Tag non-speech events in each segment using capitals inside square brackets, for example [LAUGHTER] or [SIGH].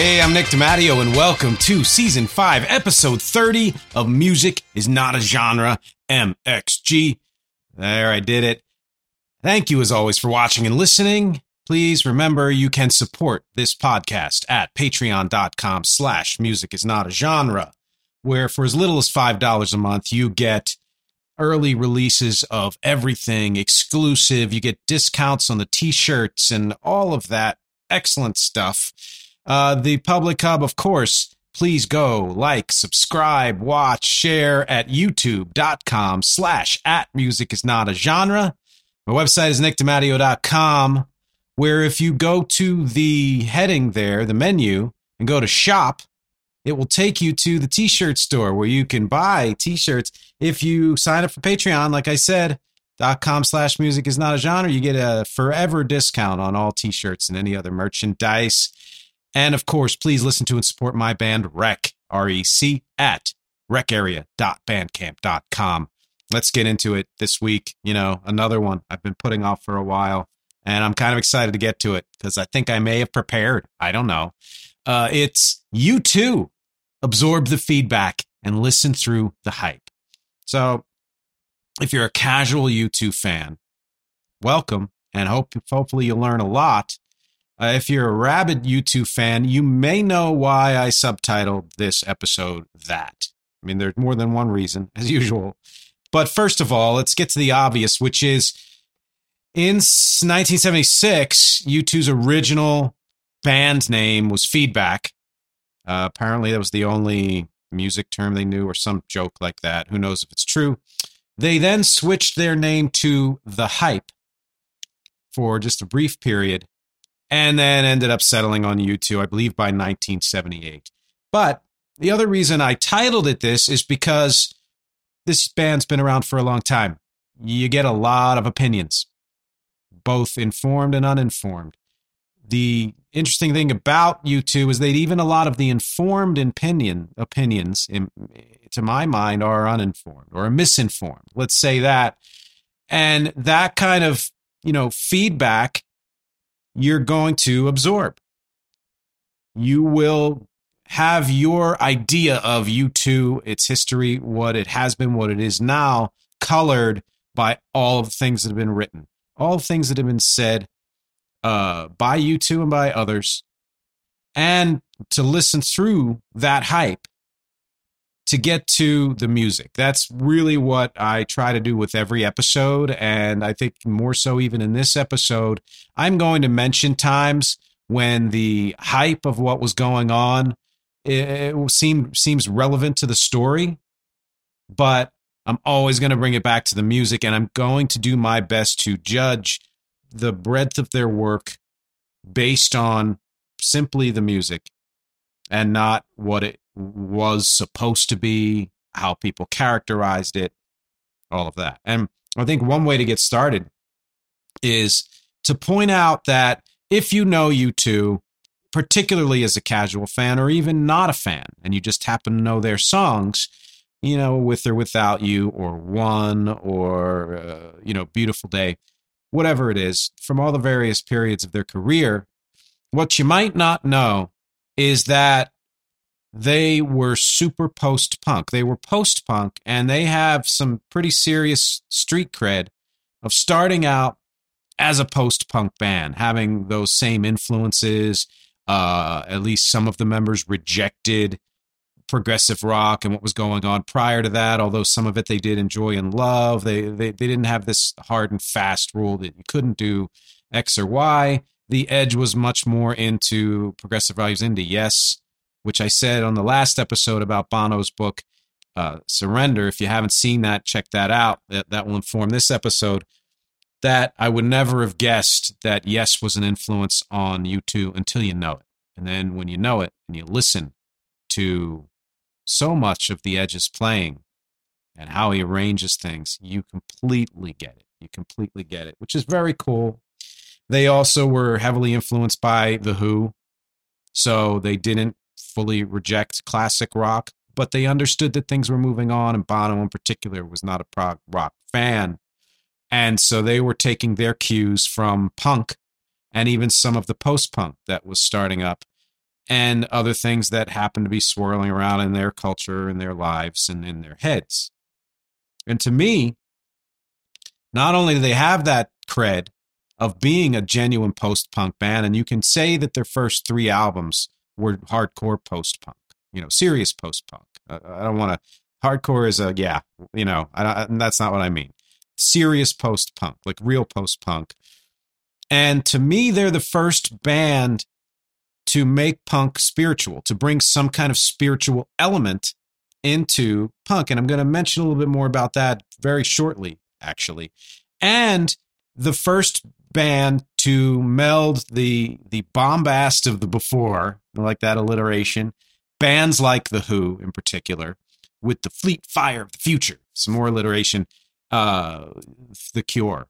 Hey, I'm Nick DiMatteo, and welcome to season 5, episode 30 of Music is Not a Genre, MXG. There, I did it. Thank you, as always, for watching and listening. Please remember you can support this podcast at patreon.com slash music is not a genre, where for as little as $5 a month, you get early releases of everything exclusive. You get discounts on the t-shirts and all of that excellent stuff. Uh, the public hub, of course, please go like, subscribe, watch, share at youtube.com slash at music is not a genre. My website is nickdimatteo.com, where if you go to the heading there, the menu, and go to shop, it will take you to the t-shirt store where you can buy t-shirts. If you sign up for Patreon, like I said, dot com slash music is not a genre, you get a forever discount on all t-shirts and any other merchandise. And of course, please listen to and support my band Rec, R E C, at recarea.bandcamp.com. Let's get into it this week. You know, another one I've been putting off for a while, and I'm kind of excited to get to it because I think I may have prepared. I don't know. Uh, it's U2. Absorb the feedback and listen through the hype. So, if you're a casual U2 fan, welcome, and hope hopefully you'll learn a lot uh, if you're a rabid U2 fan, you may know why I subtitled this episode that. I mean, there's more than one reason, as usual. But first of all, let's get to the obvious, which is in 1976, U2's original band name was Feedback. Uh, apparently, that was the only music term they knew, or some joke like that. Who knows if it's true? They then switched their name to The Hype for just a brief period and then ended up settling on U2, I believe, by 1978. But the other reason I titled it this is because this band's been around for a long time. You get a lot of opinions, both informed and uninformed. The interesting thing about U2 is that even a lot of the informed opinion opinions, in, to my mind, are uninformed or misinformed. Let's say that, and that kind of you know feedback you're going to absorb. You will have your idea of U2, its history, what it has been, what it is now, colored by all of the things that have been written, all things that have been said uh, by U2 and by others, and to listen through that hype to get to the music. That's really what I try to do with every episode. And I think more so even in this episode, I'm going to mention times when the hype of what was going on it seemed seems relevant to the story, but I'm always going to bring it back to the music and I'm going to do my best to judge the breadth of their work based on simply the music and not what it was supposed to be, how people characterized it, all of that. And I think one way to get started is to point out that if you know U2, particularly as a casual fan or even not a fan, and you just happen to know their songs, you know, with or without you, or one, or, uh, you know, Beautiful Day, whatever it is, from all the various periods of their career, what you might not know is that they were super post punk. They were post punk, and they have some pretty serious street cred of starting out as a post punk band, having those same influences. Uh, at least some of the members rejected progressive rock and what was going on prior to that. Although some of it they did enjoy and love, they they, they didn't have this hard and fast rule that you couldn't do X or Y. The Edge was much more into progressive values indie. Yes, which I said on the last episode about Bono's book, uh, Surrender. If you haven't seen that, check that out. That, that will inform this episode. That I would never have guessed that Yes was an influence on U2 until you know it. And then when you know it and you listen to so much of the Edge's playing and how he arranges things, you completely get it. You completely get it, which is very cool. They also were heavily influenced by The Who. So they didn't fully reject classic rock, but they understood that things were moving on, and Bono in particular was not a prog rock fan. And so they were taking their cues from punk and even some of the post punk that was starting up. and other things that happened to be swirling around in their culture and their lives and in their heads. And to me, not only do they have that cred of being a genuine post punk band, and you can say that their first three albums were hardcore post punk, you know, serious post punk. I don't want to. Hardcore is a yeah, you know, I, that's not what I mean. Serious post punk, like real post punk. And to me, they're the first band to make punk spiritual, to bring some kind of spiritual element into punk. And I'm going to mention a little bit more about that very shortly, actually. And the first band to meld the the bombast of the before, like that alliteration, bands like the Who in particular, with the fleet fire of the future. Some more alliteration. Uh, the Cure,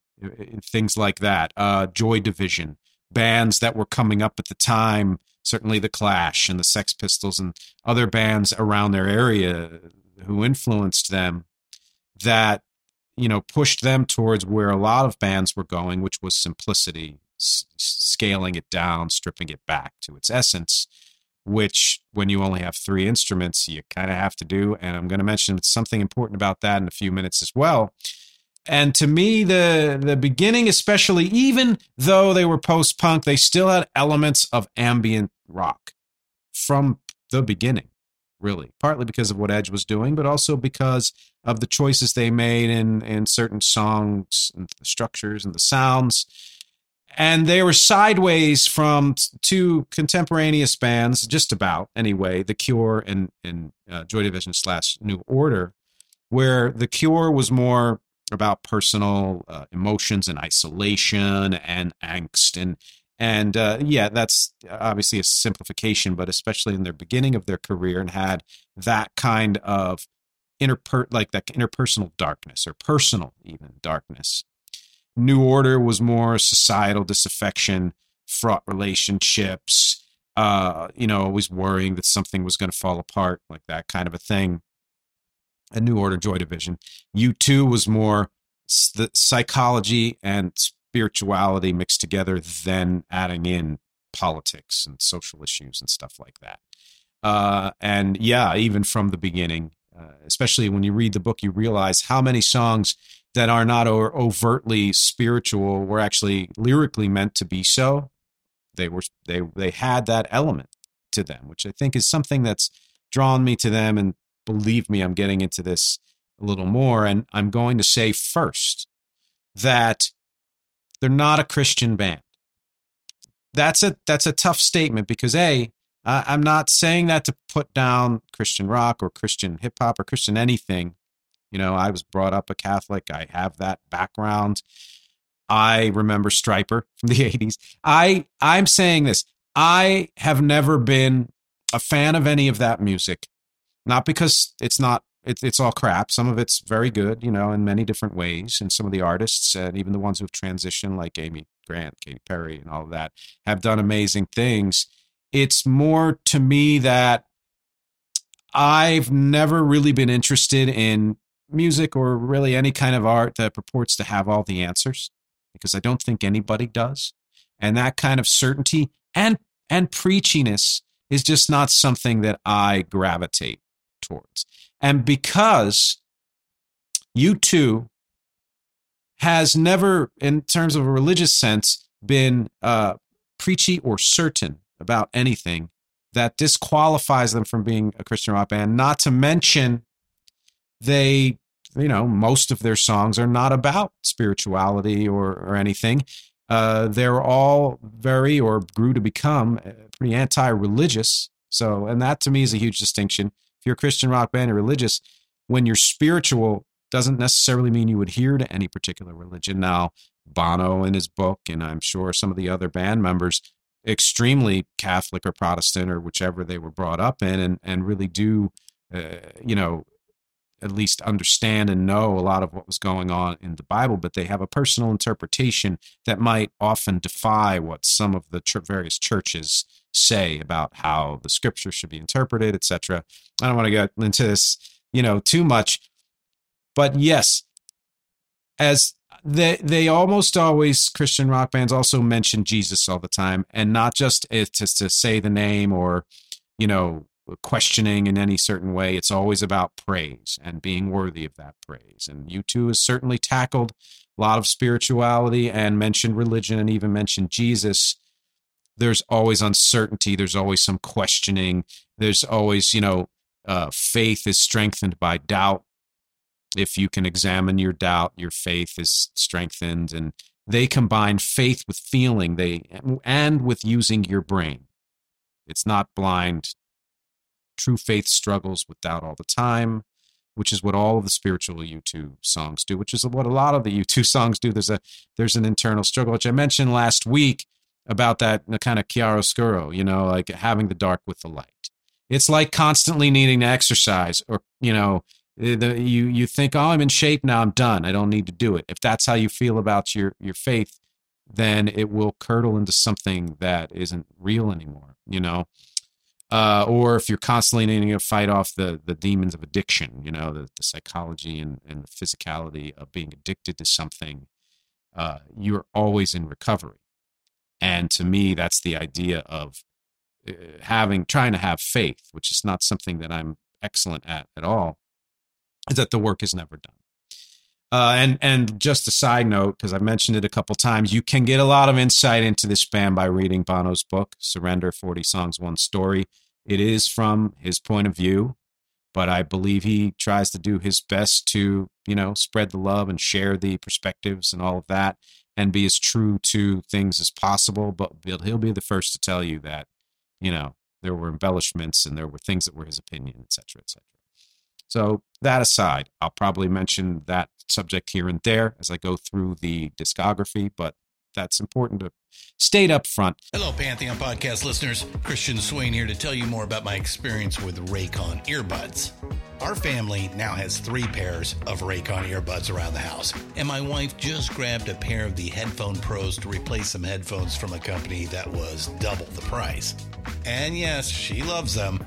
things like that. Uh, Joy Division, bands that were coming up at the time, certainly the Clash and the Sex Pistols and other bands around their area who influenced them that you know pushed them towards where a lot of bands were going which was simplicity scaling it down stripping it back to its essence which when you only have three instruments you kind of have to do and i'm going to mention something important about that in a few minutes as well. And to me the the beginning especially even though they were post punk they still had elements of ambient rock from the beginning really partly because of what edge was doing but also because of the choices they made in in certain songs and the structures and the sounds and they were sideways from two contemporaneous bands just about anyway the cure and and uh, joy division slash new order where the cure was more about personal uh, emotions and isolation and angst. And and uh, yeah that's obviously a simplification but especially in their beginning of their career and had that kind of interper like that interpersonal darkness or personal even darkness new order was more societal disaffection fraught relationships uh you know always worrying that something was going to fall apart like that kind of a thing a New Order Joy Division. U2 was more the psychology and spirituality mixed together than adding in politics and social issues and stuff like that. Uh, and yeah, even from the beginning, uh, especially when you read the book, you realize how many songs that are not overtly spiritual were actually lyrically meant to be so. They were they they had that element to them, which I think is something that's drawn me to them and believe me, I'm getting into this a little more. And I'm going to say first that they're not a Christian band. That's a that's a tough statement because a I'm not saying that to put down Christian rock or Christian hip hop or Christian anything. You know, I was brought up a Catholic. I have that background. I remember Stryper from the [LAUGHS] 80s. I I'm saying this. I have never been a fan of any of that music not because it's not it, it's all crap. Some of it's very good, you know, in many different ways. And some of the artists, and even the ones who've transitioned, like Amy Grant, Katy Perry, and all of that, have done amazing things. It's more to me that I've never really been interested in music or really any kind of art that purports to have all the answers because I don't think anybody does. And that kind of certainty and and preachiness is just not something that I gravitate towards. And because U2 has never, in terms of a religious sense, been uh, preachy or certain about anything that disqualifies them from being a Christian rock band. Not to mention, they, you know, most of their songs are not about spirituality or, or anything. Uh, they're all very or grew to become uh, pretty anti religious. So, and that to me is a huge distinction if you're a Christian rock band or religious, when you're spiritual, doesn't necessarily mean you adhere to any particular religion. Now, Bono in his book, and I'm sure some of the other band members, extremely Catholic or Protestant or whichever they were brought up in, and and really do, uh, you know, at least understand and know a lot of what was going on in the Bible, but they have a personal interpretation that might often defy what some of the ch- various churches say about how the scripture should be interpreted, etc. I don't want to get into this, you know, too much. But yes, as they they almost always Christian rock bands also mention Jesus all the time, and not just just to say the name or you know questioning in any certain way. It's always about praise and being worthy of that praise. And U2 has certainly tackled a lot of spirituality and mentioned religion and even mentioned Jesus. There's always uncertainty. There's always some questioning. There's always, you know, uh, faith is strengthened by doubt. If you can examine your doubt, your faith is strengthened. And they combine faith with feeling they and with using your brain. It's not blind True faith struggles with doubt all the time, which is what all of the spiritual U2 songs do, which is what a lot of the U2 [LAUGHS] songs do. There's a there's an internal struggle, which I mentioned last week about that kind of chiaroscuro, you know, like having the dark with the light. It's like constantly needing to exercise, or you know, eh, the, you you think, oh, I'm in shape now, I'm done, I don't need to do it. If that's how you feel about your your faith, then it will curdle into something that isn't real anymore. You know, uh, or if you're constantly needing to fight off the the demons of addiction, you know, the, the psychology and, and the physicality of being addicted to something, uh, you're always in recovery. And to me, that's the idea of uh, having, trying to have faith, which is not something that I'm excellent at at all, is that the work is never done. Uh, and and just a side note, because I mentioned it a couple times, you can get a lot of insight into this band by reading Bono's book, Surrender: Forty Songs, One Story. It is from his point of view, but I believe he tries to do his best to you know spread the love and share the perspectives and all of that, and be as true to things as possible. But he'll be the first to tell you that you know there were embellishments and there were things that were his opinion, etc., etc. So that aside, I'll probably mention that subject here and there as I go through the discography, but that's important to state up front. Hello, Pantheon podcast listeners. Christian Swain here to tell you more about my experience with Raycon earbuds. Our family now has three pairs of Raycon earbuds around the house, and my wife just grabbed a pair of the Headphone Pros to replace some headphones from a company that was double the price. And yes, she loves them.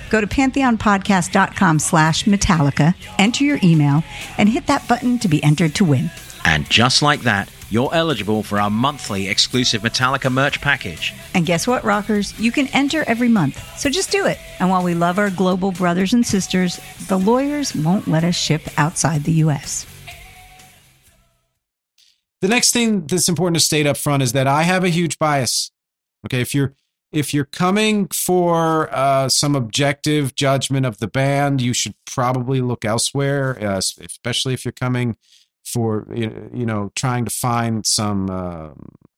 Go to pantheonpodcast.com slash Metallica, enter your email, and hit that button to be entered to win. And just like that, you're eligible for our monthly exclusive Metallica merch package. And guess what, rockers? You can enter every month. So just do it. And while we love our global brothers and sisters, the lawyers won't let us ship outside the U.S. The next thing that's important to state up front is that I have a huge bias. Okay, if you're if you're coming for uh, some objective judgment of the band, you should probably look elsewhere, uh, especially if you're coming for you know trying to find some uh,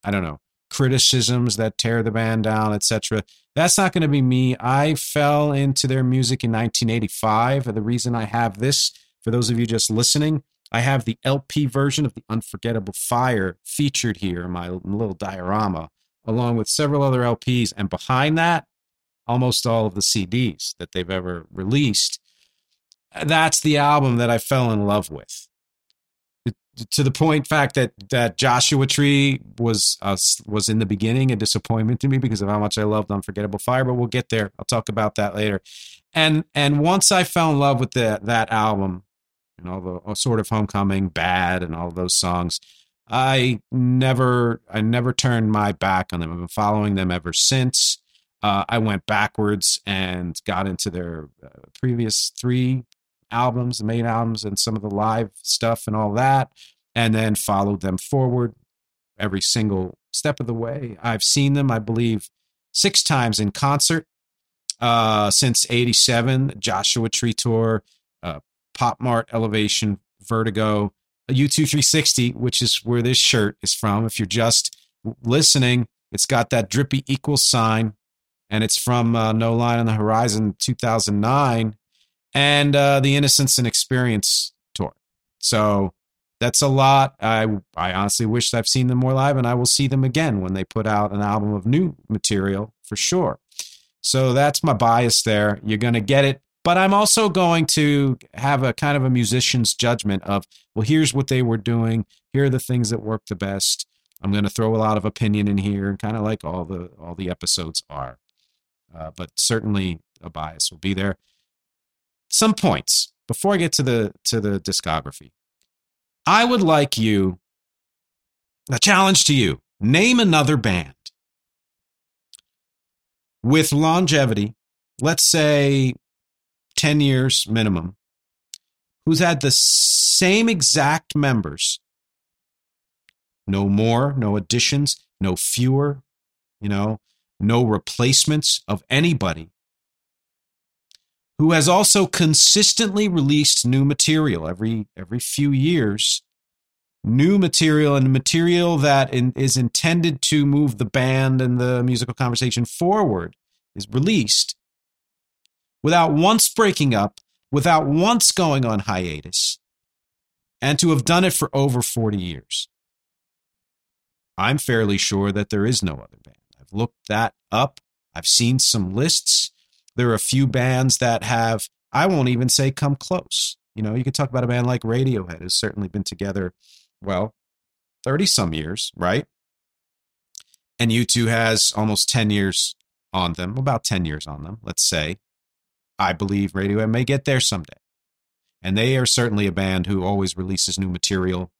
I don't know criticisms that tear the band down, etc. That's not going to be me. I fell into their music in 1985. The reason I have this For those of you just listening, I have the LP version of The Unforgettable Fire featured here in my little diorama, along with several other LPs. And behind that, almost all of the CDs that they've ever released. That's the album that I fell in love with. To the point fact that that Joshua Tree was uh, was in the beginning a disappointment to me because of how much I loved Unforgettable Fire, but we'll get there. I'll talk about that later. And and once I fell in love with the, that album, and all the all sort of homecoming, bad, and all those songs, I never I never turned my back on them. I've been following them ever since. Uh, I went backwards and got into their uh, previous three albums, the main albums, and some of the live stuff and all that, and then followed them forward every single step of the way. I've seen them, I believe, six times in concert uh, since '87. Joshua Tree Tour, uh, Pop Mart Elevation, Vertigo, U2 360, which is where this shirt is from. If you're just listening, it's got that drippy equal sign and it's from uh, No Line on the Horizon 2009 and uh, the Innocence and Experience tour. So that's a lot. I I honestly wish I've seen them more live, and I will see them again when they put out an album of new material for sure. So that's my bias there. You're going to get it. But I'm also going to have a kind of a musician's judgment of, well, here's what they were doing. Here are the things that work the best. I'm going to throw a lot of opinion in here, and kind of like all the all the episodes are uh, but certainly a bias will be there. Some points before I get to the to the discography. I would like you a challenge to you. Name another band with longevity, let's say 10 years minimum, who's had the same exact members, no more, no additions, no fewer, you know, no replacements of anybody, who has also consistently released new material every every few years. New material and material that in, is intended to move the band and the musical conversation forward is released without once breaking up without once going on hiatus and to have done it for over 40 years i'm fairly sure that there is no other band I've looked that up. I've seen some lists. There are a few bands that have, I won't even say come close. You know, you could talk about a band like Radiohead, who's certainly been together, well, 30 some years, right? And U2 has almost 10 years on them, about 10 years on them, let's say. I believe Radiohead may get there someday. And they are certainly a band who always releases new material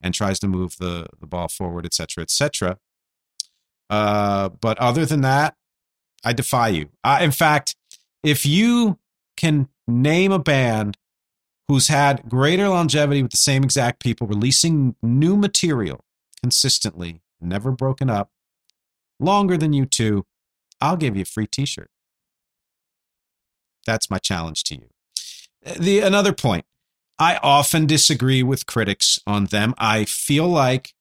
and tries to move the, the ball forward, et cetera, et cetera. Uh, but other than that, I defy you. In fact, if you can name a band who's had greater longevity with the same exact people, releasing new material consistently, never broken up, longer than U2, I'll give you a free t shirt. That's my challenge to you. The another point, I often disagree with critics on them. I feel like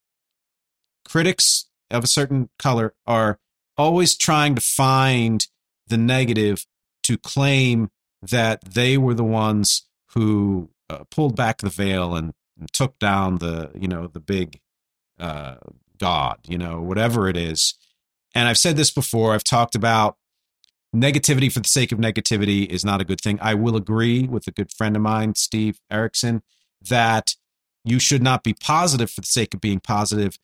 critics of a certain color are always trying to find the negative to claim that they were the ones who uh, pulled back the veil and, and, took down the you know the big uh, god you know whatever it is and i've said this before i've talked about negativity for the sake of negativity is not a good thing i will agree with a good friend of mine steve erickson that you should not be positive for the sake of being positive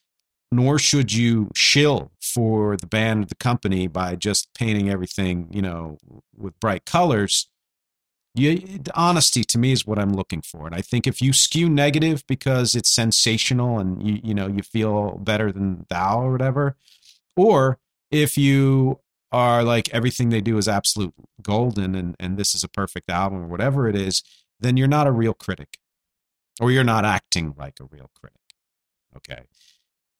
nor should you shill for the band or the company by just painting everything, you know, with bright colors. You, honesty to me is what I'm looking for. And I think if you skew negative because it's sensational and you, you know, you feel better than thou or whatever, or if you are like everything they do is absolute golden and, and this is a perfect album or whatever it is, then you're not a real critic or you're not acting like a real critic. Okay.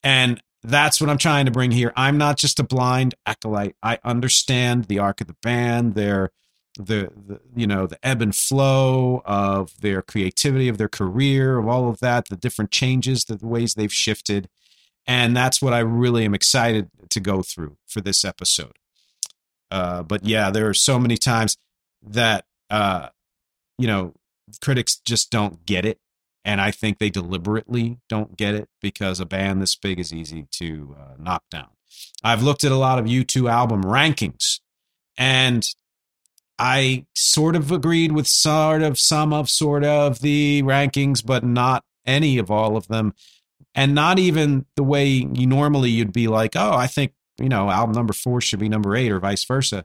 And that's what I'm trying to bring here. I'm not just a blind acolyte. I understand the arc of the band, their the, the you know the ebb and flow of their creativity, of their career, of all of that, the different changes, the ways they've shifted, and that's what I really am excited to go through for this episode. Uh, but yeah, there are so many times that uh, you know critics just don't get it. And I think they deliberately don't get it because a band this big is easy to uh, knock down. I've looked at a lot of U2 album rankings and I sort of agreed with sort of some of sort of the rankings, but not any of all of them. And not even the way you normally you'd be like, oh, I think, you know, album number four should be number eight or vice versa.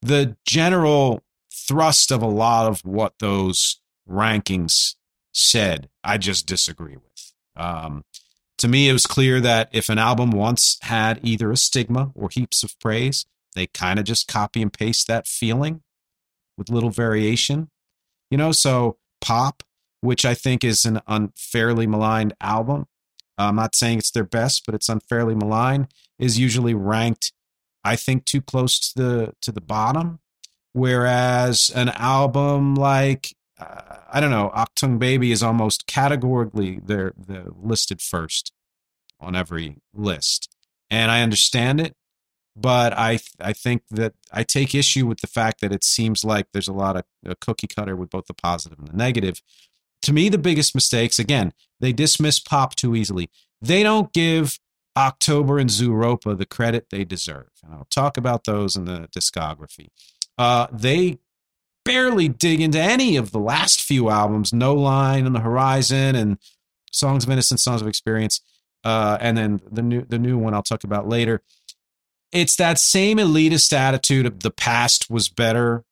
The general thrust of a lot of what those rankings said, I just disagree with. Um, to me, it was clear that if an album once had either a stigma or heaps of praise, they kind of just copy and paste that feeling with little variation. You know, so Pop, which I think is an unfairly maligned album, I'm not saying it's their best, but it's unfairly maligned, is usually ranked, I think, too close to the to the bottom. Whereas an album like uh, I don't know, Achtung Baby is almost categorically they're, they're listed first on every list, and I understand it but I I think that I take issue with the fact that it seems like there's a lot of a cookie cutter with both the positive and the negative. To me, the biggest mistakes again they dismiss pop too easily. They don't give October and Zooropa the credit they deserve, and I'll talk about those in the discography. Uh, they barely dig into any of the last few albums, No Line on the Horizon and Songs of Innocence, Songs of Experience, uh, and then the new the new one I'll talk about later it's that same elitist attitude of the past was better.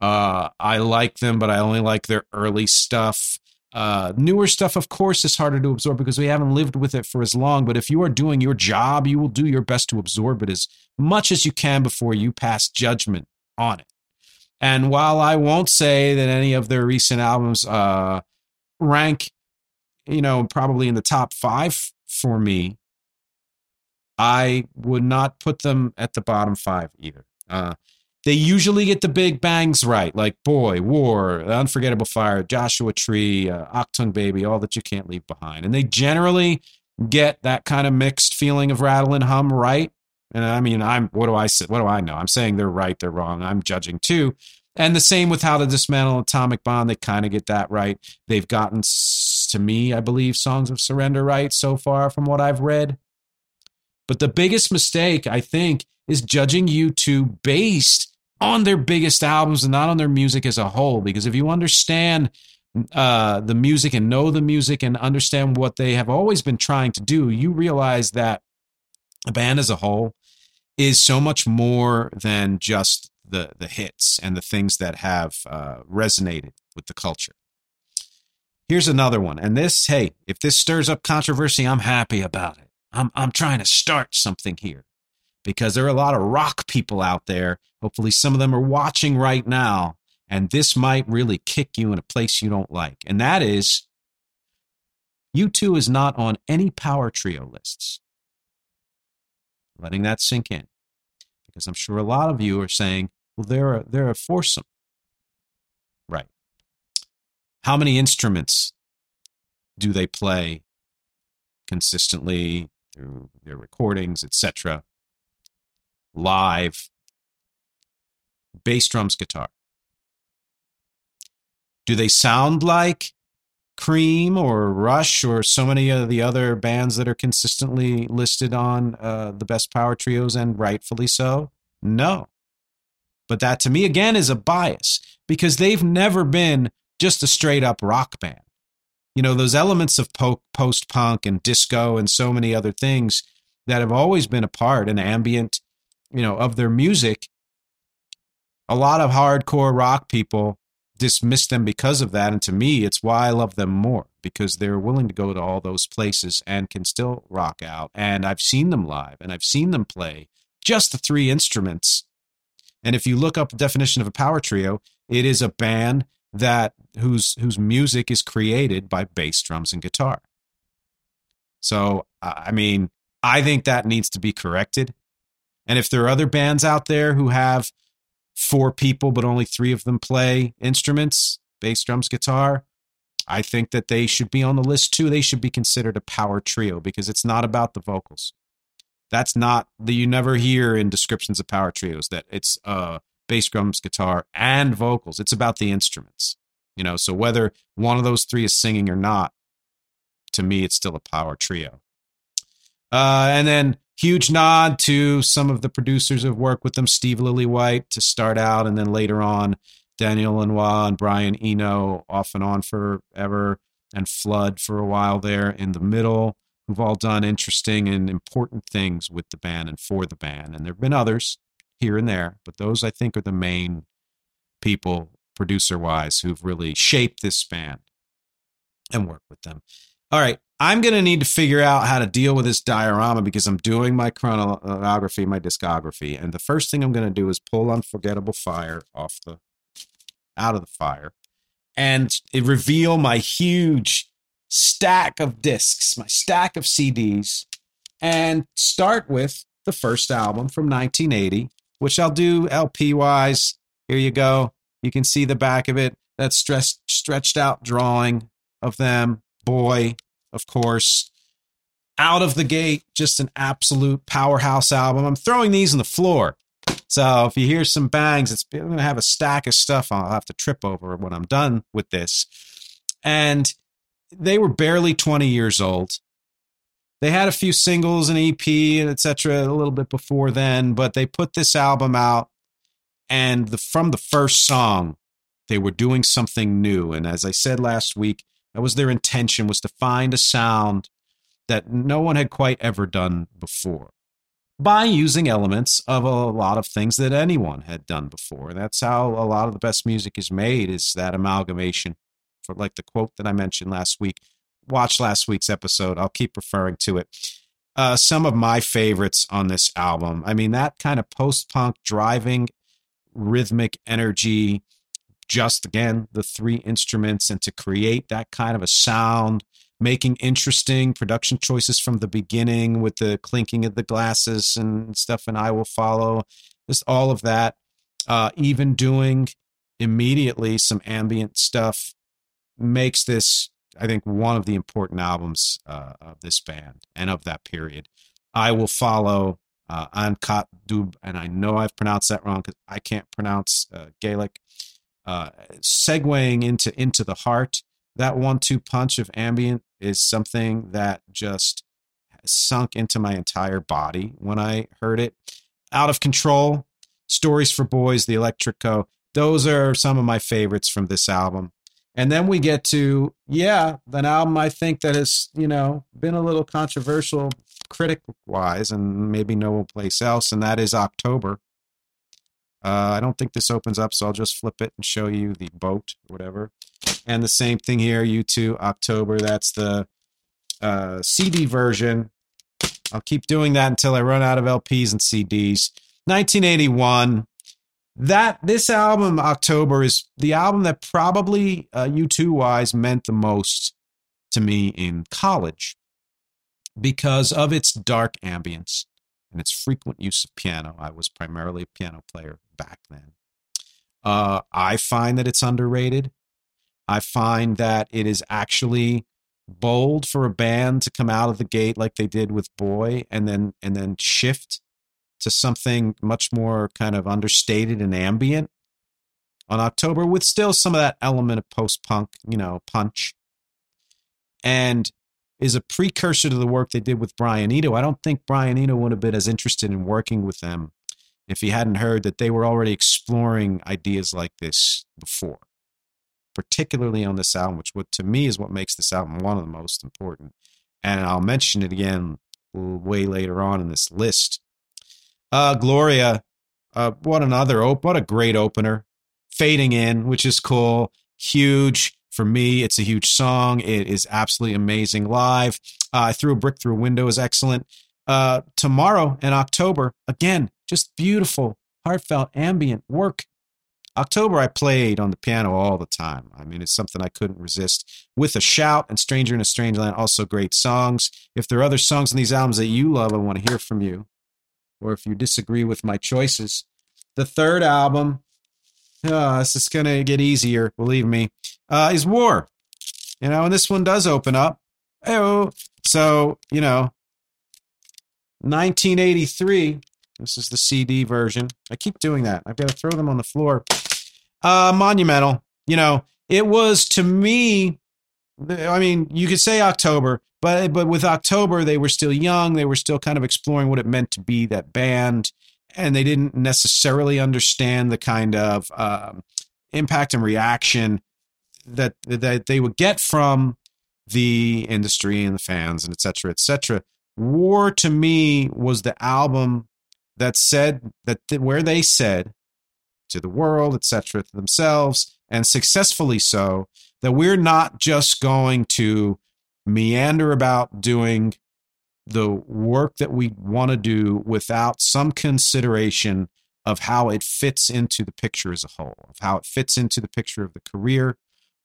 Uh, I like them, but I only like their early stuff. Uh, newer stuff, of course, is harder to absorb because we haven't lived with it for as long. But if you are doing your job, you will do your best to absorb it as much as you can before you pass judgment on it. And while I won't say that any of their recent albums uh, rank, you know, probably in the top five for me, I would not put them at the bottom five either. Uh, they usually get the big bangs right, like Boy, War, Unforgettable Fire, Joshua Tree, uh, Achtung Baby, All That You Can't Leave Behind. And they generally get that kind of mixed feeling of rattle and hum right. And I mean, I'm what do I say? What do I know? I'm saying they're right, they're wrong. I'm judging too. And the same with how to dismantle atomic bomb. They kind of get that right. They've gotten to me, I believe, songs of surrender right so far from what I've read. But the biggest mistake, I think, is judging U2 based on their biggest albums and not on their music as a whole. Because if you understand uh, the music and know the music and understand what they have always been trying to do, you realize that a band as a whole is so much more than just the the hits and the things that have uh, resonated with the culture. Here's another one, and this, hey, if this stirs up controversy, I'm happy about it. I'm I'm trying to start something here because there are a lot of rock people out there. Hopefully some of them are watching right now and this might really kick you in a place you don't like. And that is U2 is not on any power trio lists. Letting that sink in. Because I'm sure a lot of you are saying, well, they're a, they're a foursome. Right. How many instruments do they play consistently through their recordings, etc. Live, bass drums, guitar. Do they sound like Cream or Rush or so many of the other bands that are consistently listed on uh, the best power trios and rightfully so? No. But that to me, again, is a bias because they've never been just a straight up rock band you know those elements of po- post punk and disco and so many other things that have always been a part and ambient you know of their music a lot of hardcore rock people dismiss them because of that and to me it's why i love them more because they're willing to go to all those places and can still rock out and i've seen them live and i've seen them play just the three instruments and if you look up the definition of a power trio it is a band that whose whose music is created by bass drums and guitar. So I mean, I think that needs to be corrected. And if there are other bands out there who have four people but only three of them play instruments, bass drums, guitar, I think that they should be on the list too. They should be considered a power trio because it's not about the vocals. That's not that you never hear in descriptions of power trios that it's uh bass drums, guitar, and vocals. It's about the instruments. You know, so whether one of those three is singing or not, to me, it's still a power trio. Uh, and then huge nod to some of the producers who've worked with them, Steve Lillywhite to start out, and then later on, Daniel Lanois and Brian Eno off and on forever, and Flood for a while there in the middle, who've all done interesting and important things with the band and for the band. And there have been others here and there, but those I think are the main people, producer wise, who've really shaped this band and worked with them. All right, I'm going to need to figure out how to deal with this diorama because I'm doing my chronography, my discography. And the first thing I'm going to do is pull Unforgettable Fire off the out of the fire and reveal my huge stack of discs, my stack of CDs, and start with the first album from 1980, which I'll do LP wise. Here you go. You can see the back of it. That stretched stretched out drawing of them. Boy, of course. Out of the gate, just an absolute powerhouse album. I'm throwing these on the floor. So if you hear some bangs, it's I'm going to have a stack of stuff I'll have to trip over when I'm done with this. And they were barely 20 years old. They had a few singles, and EP, and etc. a little bit before then, but they put this album out, and the, from the first song, they were doing something new. And as I said last week, that was their intention was to find a sound that no one had quite ever done before by using elements of a lot of things that anyone had done before. And that's how a lot of the best music is made is that amalgamation. For like the quote that I mentioned last week, watch last week's episode. I'll keep referring to it. Uh, some of my favorites on this album. I mean, that kind of post punk driving rhythmic energy just again the three instruments and to create that kind of a sound making interesting production choices from the beginning with the clinking of the glasses and stuff and i will follow just all of that uh, even doing immediately some ambient stuff makes this i think one of the important albums uh, of this band and of that period. I will follow uh, Ankat Dub, and I know I've pronounced that wrong because I can't pronounce uh, Gaelic uh, segueing into into the heart. That one-two punch of ambient is something that just sunk into my entire body when I heard it. Out of control, stories for boys, the Electrico. Those are some of my favorites from this album. And then we get to, yeah, an album I think that has, you know, been a little controversial critic wise and maybe no place else, and that is October. Uh, I don't think this opens up, so I'll just flip it and show you the boat or whatever. And the same thing here, U2 October. That's the uh, CD version. I'll keep doing that until I run out of LPs and CDs. 1981. That this album October is the album that probably uh, U2 wise meant the most to me in college because of its dark ambience and its frequent use of piano. I was primarily a piano player back then. Uh, I find that it's underrated. I find that it is actually bold for a band to come out of the gate like they did with Boy and then and then shift to something much more kind of understated and ambient on October with still some of that element of post-punk, you know, punch. And is a precursor to the work they did with Brian Eno. I don't think Brian Eno would have been as interested in working with them if he hadn't heard that they were already exploring ideas like this before, particularly on this album, which what to me is what makes this album one of the most important. And I'll mention it again way later on in this list. Uh, Gloria, uh, what another op- what a great opener. Fading in, which is cool, huge for me, it's a huge song. It is absolutely amazing live. Uh, I threw a brick through a window is excellent. Uh, tomorrow in October, again, just beautiful, heartfelt, ambient work. October, I played on the piano all the time. I mean, it's something I couldn't resist. With a Shout and Stranger in a Strange Land, also great songs. If there are other songs in these albums that you love, I want to hear from you. Or if you disagree with my choices. The third album, oh, this is going to get easier, believe me, uh, is War. You know, and this one does open up. Oh, so, you know, 1983. This is the CD version. I keep doing that. I've got to throw them on the floor. Uh, monumental. You know, it was to me. I mean, you could say October, but but with October, they were still young. They were still kind of exploring what it meant to be that band, and they didn't necessarily understand the kind of um, impact and reaction that that they would get from the industry and the fans and et cetera, et cetera. War to me was the album that said that where they said to the world, et cetera, to themselves, and successfully so, that we're not just going to meander about doing the work that we want to do without some consideration of how it fits into the picture as a whole, of how it fits into the picture of the career,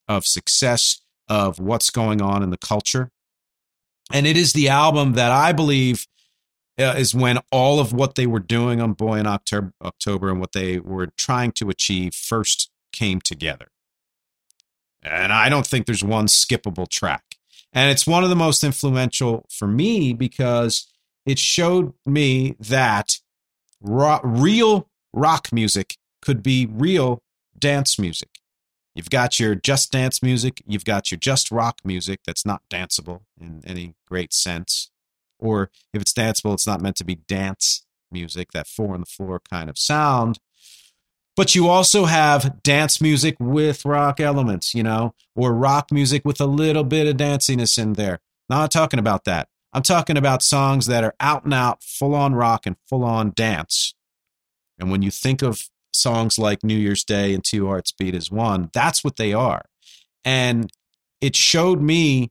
of success, of what's going on in the culture. And it is the album that I believe uh, is when all of what they were doing on Boy in October, October and what they were trying to achieve first came together. And I don't think there's one skippable track. And it's one of the most influential for me because it showed me that real rock music could be real dance music. You've got your just dance music, you've got your just rock music that's not danceable in any great sense. Or if it's danceable, it's not meant to be dance music, that four on the floor kind of sound. But you also have dance music with rock elements, you know, or rock music with a little bit of danciness in there. Not talking about that. I'm talking about songs that are out and out, full on rock and full on dance. And when you think of songs like New Year's Day and Two Hearts Beat as One. That's what they are. And it showed me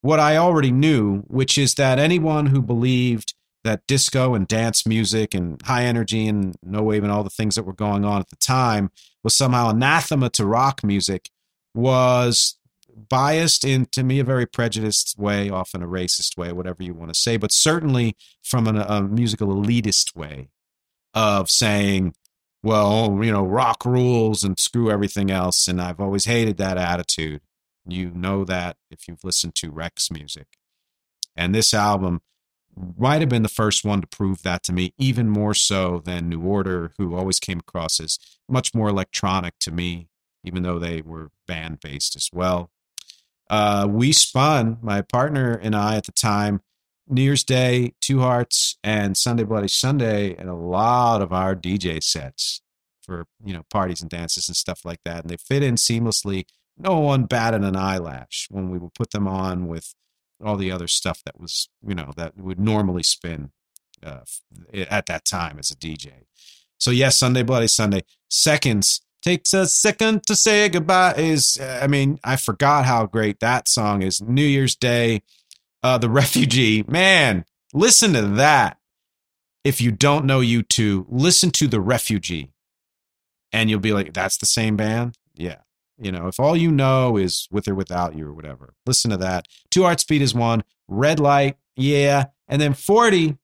what I already knew, which is that anyone who believed that disco and dance music and high energy and no wave and all the things that were going on at the time was somehow anathema to rock music was biased in to me a very prejudiced way often a racist way whatever you want to say but certainly from an, a musical elitist way of saying well, you know, rock rules and screw everything else. And I've always hated that attitude. You know that if you've listened to REC's music. And this album might have been the first one to prove that to me, even more so than New Order, who always came across as much more electronic to me, even though they were band based as well. Uh, we spun, my partner and I at the time, New Year's Day, Two Hearts, and Sunday Bloody Sunday, and a lot of our DJ sets for you know parties and dances and stuff like that, and they fit in seamlessly. No one batted an eyelash when we would put them on with all the other stuff that was you know that would normally spin uh, at that time as a DJ. So yes, Sunday Bloody Sunday. Seconds takes a second to say goodbye is I mean I forgot how great that song is. New Year's Day uh, The Refugee. Man, listen to that. If you don't know U2, listen to The Refugee. And you'll be like, that's the same band? Yeah. You know, if all you know is with or without you or whatever, listen to that. Two Hearts Beat as One. Red Light, yeah. And then 40,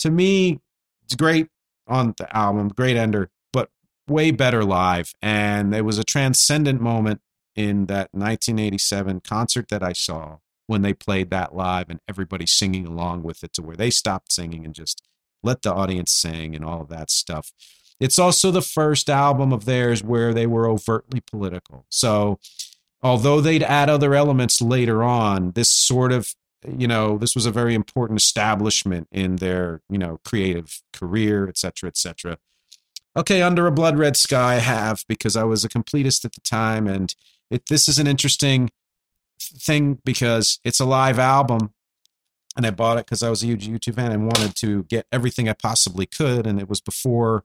to me, it's great on the album, great ender, but way better live. And it was a transcendent moment in that 1987 concert that I saw when they played that live and everybody singing along with it to where they stopped singing and just let the audience sing and all of that stuff. It's also the first album of theirs where they were overtly political. So, although they'd add other elements later on, this sort of you know this was a very important establishment in their you know creative career etc etc okay under a blood red sky i have because i was a completist at the time and it this is an interesting thing because it's a live album and I bought it because I was a huge U2 fan and wanted to get everything I possibly could. And it was before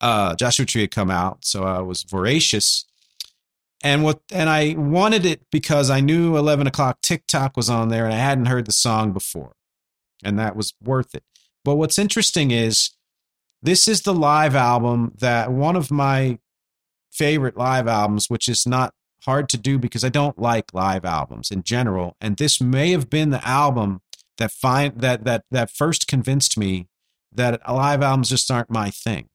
uh, Joshua Tree had come out, so I was voracious. And what and I wanted it because I knew Eleven O'clock Tick-Tock was on there, and I hadn't heard the song before, and that was worth it. But what's interesting is this is the live album that one of my favorite live albums, which is not hard to do because I don't like live albums in general. And this may have been the album that find that that that first convinced me that live albums just aren't my thing.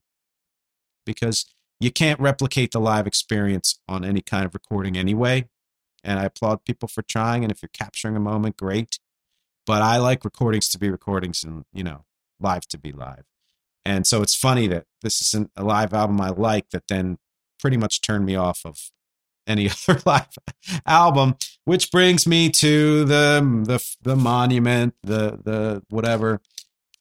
Because you can't replicate the live experience on any kind of recording anyway. And I applaud people for trying. And if you're capturing a moment, great. But I like recordings to be recordings and, you know, live to be live. And so it's funny that this isn't a live album I like that then pretty much turned me off of any [LAUGHS] other live album. Which brings me to the the the monument, the the whatever,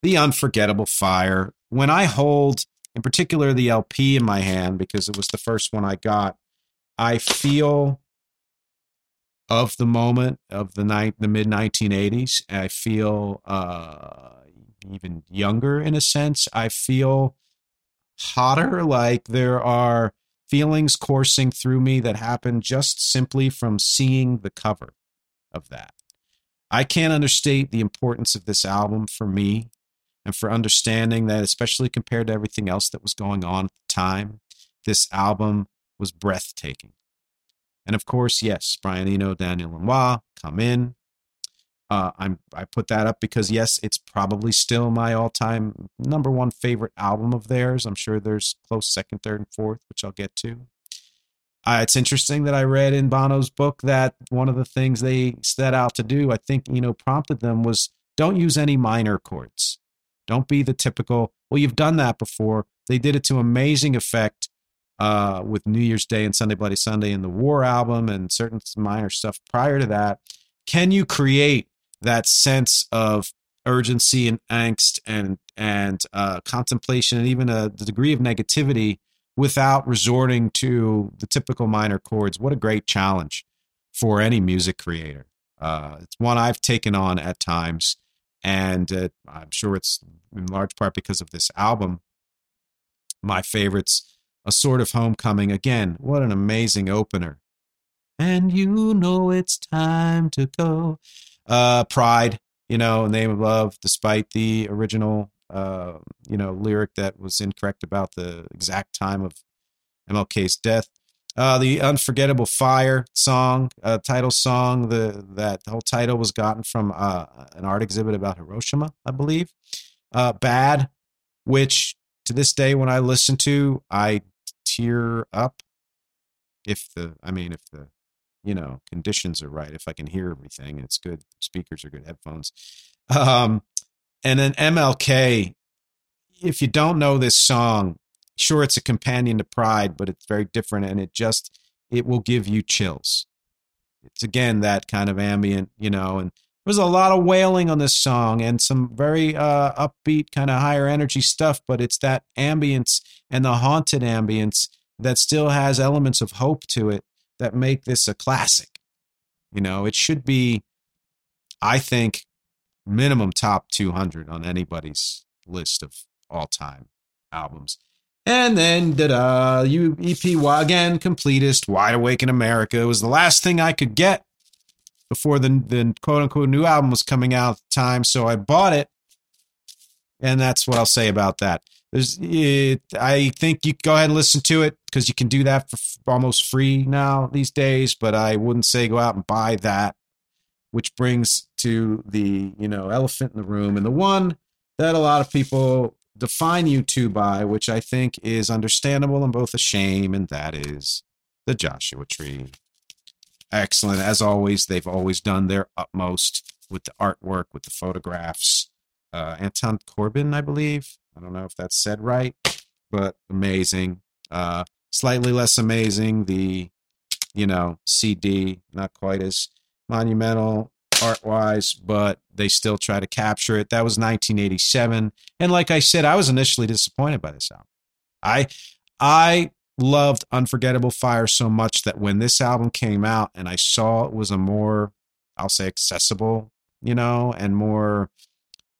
the unforgettable fire. When I hold, in particular, the LP in my hand because it was the first one I got, I feel of the moment of the night, the mid 1980s. I feel uh, even younger in a sense. I feel hotter, like there are feelings coursing through me that happened just simply from seeing the cover of that. I can't understate the importance of this album for me and for understanding that, especially compared to everything else that was going on at the time, this album was breathtaking. And of course, yes, Brian Eno, Daniel Lanois come in. Uh, I'm I put that up because yes, it's probably still my all-time number one favorite album of theirs. I'm sure there's close second, third, and fourth, which I'll get to. Uh, it's interesting that I read in Bono's book that one of the things they set out to do, I think you know, prompted them, was don't use any minor chords. Don't be the typical. Well, you've done that before. They did it to amazing effect uh, with New Year's Day and Sunday Bloody Sunday and the War album and certain minor stuff prior to that. Can you create that sense of urgency and angst and and uh, contemplation and even a degree of negativity without resorting to the typical minor chords? What a great challenge for any music creator. Uh, it's one I've taken on at times, and uh, I'm sure it's in large part because of this album. My favorites a sort of homecoming. Again, what an amazing opener. And you know it's time to go. Uh, Pride, you know, Name of Love, despite the original, uh, you know, lyric that was incorrect about the exact time of MLK's death. Uh, the Unforgettable Fire song, uh, title song, the that whole title was gotten from uh, an art exhibit about Hiroshima, I believe. Uh, Bad, which to this day, when I listen to, I tear up if the i mean if the you know conditions are right if i can hear everything it's good speakers are good headphones. Um and then mlk if you don't know this song sure it's a companion to pride but it's very different and it just it will give you chills. It's again that kind of ambient you know and there's a lot of wailing on this song and some very uh, upbeat, kind of higher energy stuff, but it's that ambience and the haunted ambience that still has elements of hope to it that make this a classic. You know, it should be, I think, minimum top 200 on anybody's list of all time albums. And then da you EP again, completist, Wide Awake in America. Was the last thing I could get before the the quote unquote new album was coming out at the time, so I bought it, and that's what I'll say about that. There's, it, I think you go ahead and listen to it because you can do that for f- almost free now these days. But I wouldn't say go out and buy that. Which brings to the you know elephant in the room, and the one that a lot of people define U2 by, which I think is understandable and both a shame, and that is the Joshua Tree excellent as always. They've always done their utmost with the artwork, with the photographs. Uh, Anton Corbijn, I believe. I don't know if that's said right, but amazing. Uh, slightly less amazing. The you know CD, not quite as monumental art wise, but they still try to capture it. That was 1987, and like I said, I was initially disappointed by this album. I I loved Unforgettable Fire so much that when this album came out and I saw it was a more, I'll say, accessible, you know, and more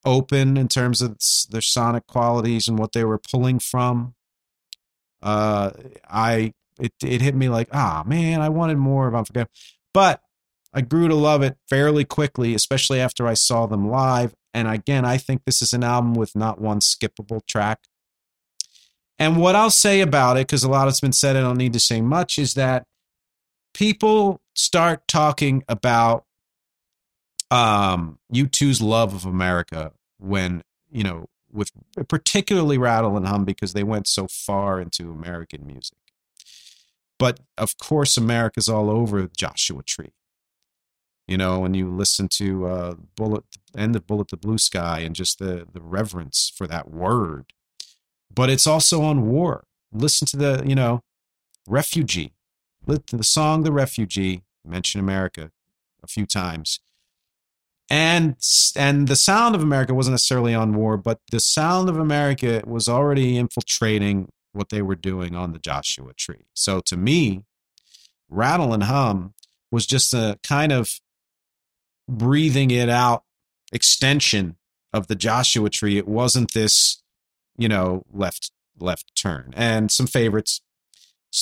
open in terms of their sonic qualities and what they were pulling from, uh, I it it hit me like, ah, man, I wanted more of Unforgettable, but I grew to love it fairly quickly, especially after I saw them live. And again, I think this is an album with not one skippable track. And what I'll say about it, because a lot has been said, I don't need to say much, is that people start talking about um, U2's love of America when, you know, with particularly Rattle and Hum because they went so far into American music. But of course, America's all over Joshua Tree. You know, when you listen to uh, Bullet, end of Bullet the Blue Sky, and just the the reverence for that word but it's also on war. Listen to the, you know, refugee. the song "The Refugee." Mention America a few times, and and the sound of America wasn't necessarily on war, but the sound of America was already infiltrating what they were doing on the Joshua Tree. So to me, Rattle and Hum was just a kind of breathing it out extension of the Joshua Tree. It wasn't this, you know, left left turn. And some favorites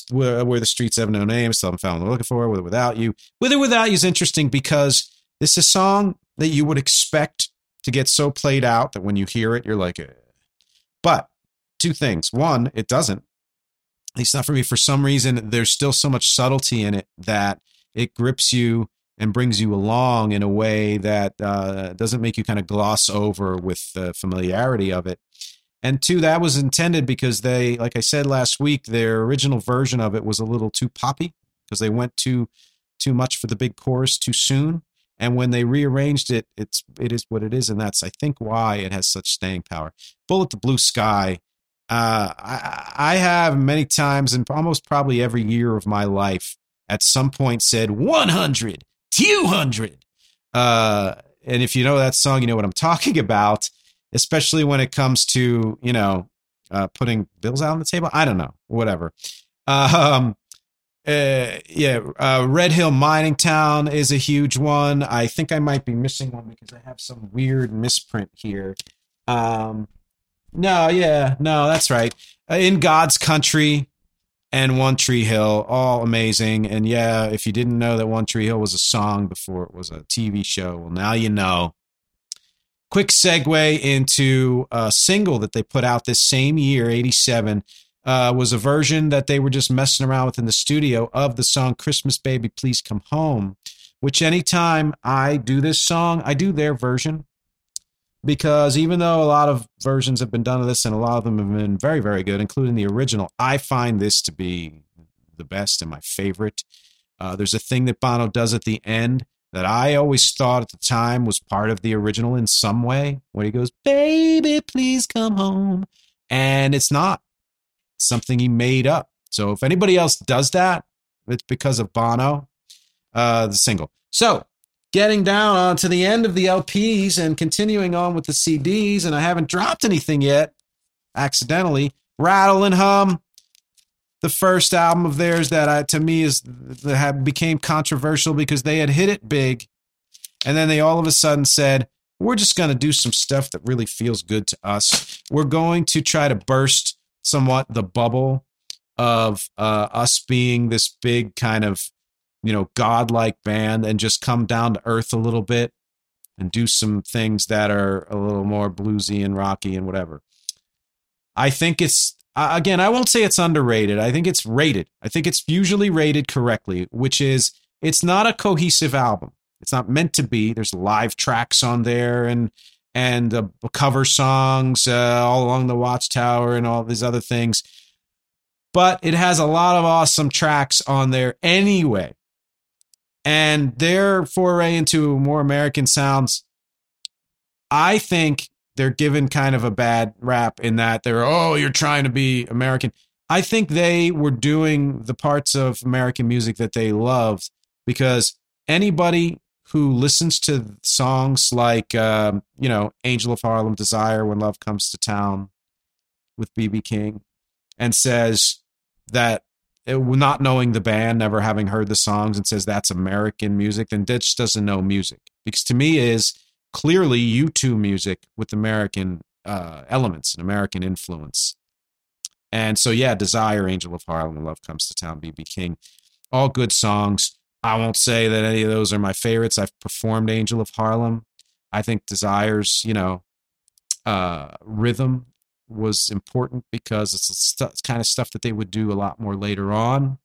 where, where the streets have no name, haven't found looking for, with or without you. With or without you is interesting because this is a song that you would expect to get so played out that when you hear it, you're like, eh. but two things. One, it doesn't. At least not for me. For some reason, there's still so much subtlety in it that it grips you and brings you along in a way that uh, doesn't make you kind of gloss over with the familiarity of it. And two, that was intended because they, like I said last week, their original version of it was a little too poppy because they went too too much for the big chorus too soon. And when they rearranged it, it's it is what it is, and that's I think why it has such staying power. Bullet the Blue Sky. Uh, I, I have many times, and almost probably every year of my life, at some point said 100, 200. Uh, and if you know that song, you know what I'm [LAUGHS] talking about especially when it comes to you know uh, putting bills out on the table. I don't know, whatever. [LAUGHS] Um, uh, yeah, uh, Red Hill Mining Town is a huge one. I think I might be missing one because I have some weird misprint here. Um, no, yeah, no, that's right. Uh, in God's Country and One Tree Hill, all amazing. And yeah, if you didn't know that One Tree Hill was a song before it was a TV show, well, now you know quick segue into a single that they put out this same year, 87. Uh, was a version that they were just messing around with in the studio of the song Christmas Baby Please Come Home, which anytime I do this song, I do their version. Because even though a lot of versions have been done of this and a lot of them have been very, very good, including the original, I find this to be the best and my favorite. Uh, there's a thing that Bono does at the end that I always thought at the time was part of the original in some way, where he goes, Baby, please come home. And it's not something he made up. So if anybody else does that, it's because of Bono, uh, the single. So getting down on to the end of the LPs and continuing on with the CDs, and I haven't dropped anything yet, accidentally. Rattle and Hum, the first album of theirs that I, to me is that became controversial because they had hit it big, and then they all of a sudden said, "We're just going to do some stuff that really feels good to us. We're going to try to burst somewhat the bubble of uh, us being this big kind of you know godlike band and just come down to earth a little bit and do some things that are a little more bluesy and rocky and whatever." I think it's again, I won't say it's underrated. I think it's rated. I think it's usually rated correctly, which is it's not a cohesive album. It's not meant to be. There's live tracks on there and and uh, cover songs uh, all along the Watchtower and all these other things. But it has a lot of awesome tracks on there anyway. And their foray into more American sounds, I think, they're given kind of a bad rap in that they're oh you're trying to be American. I think they were doing the parts of American music that they loved because anybody who listens to songs like um, you know Angel of Harlem, Desire, When Love Comes to Town with BB King, and says that it, not knowing the band, never having heard the songs, and says that's American music, then Ditch doesn't know music. Because to me is clearly U2 music with American uh, elements and American influence. And so, yeah, Desire, Angel of Harlem, Love Comes to Town, BB King, all good songs. I won't say that any of those are my favorites. I've performed Angel of Harlem. I think Desire's, you know, uh, rhythm was important because it's, st- kind of stuff that they would do a lot more later on.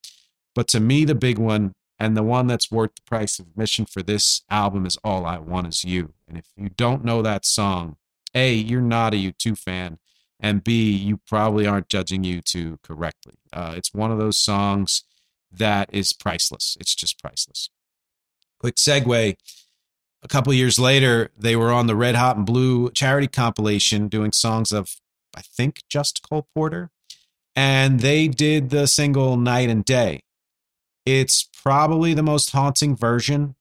But to me, the big one and the one that's worth the price of admission for this album is All I Want Is You. And if you don't know that song, A, you're not a U2 fan. And B, you probably aren't judging U2 correctly. Uh, it's one of those songs that is priceless. It's just priceless. Quick segue. A couple years later, they were on the Red Hot and Blue charity compilation doing songs of, I think, just Cole Porter. And they did the single Night and Day It's probably the most haunting version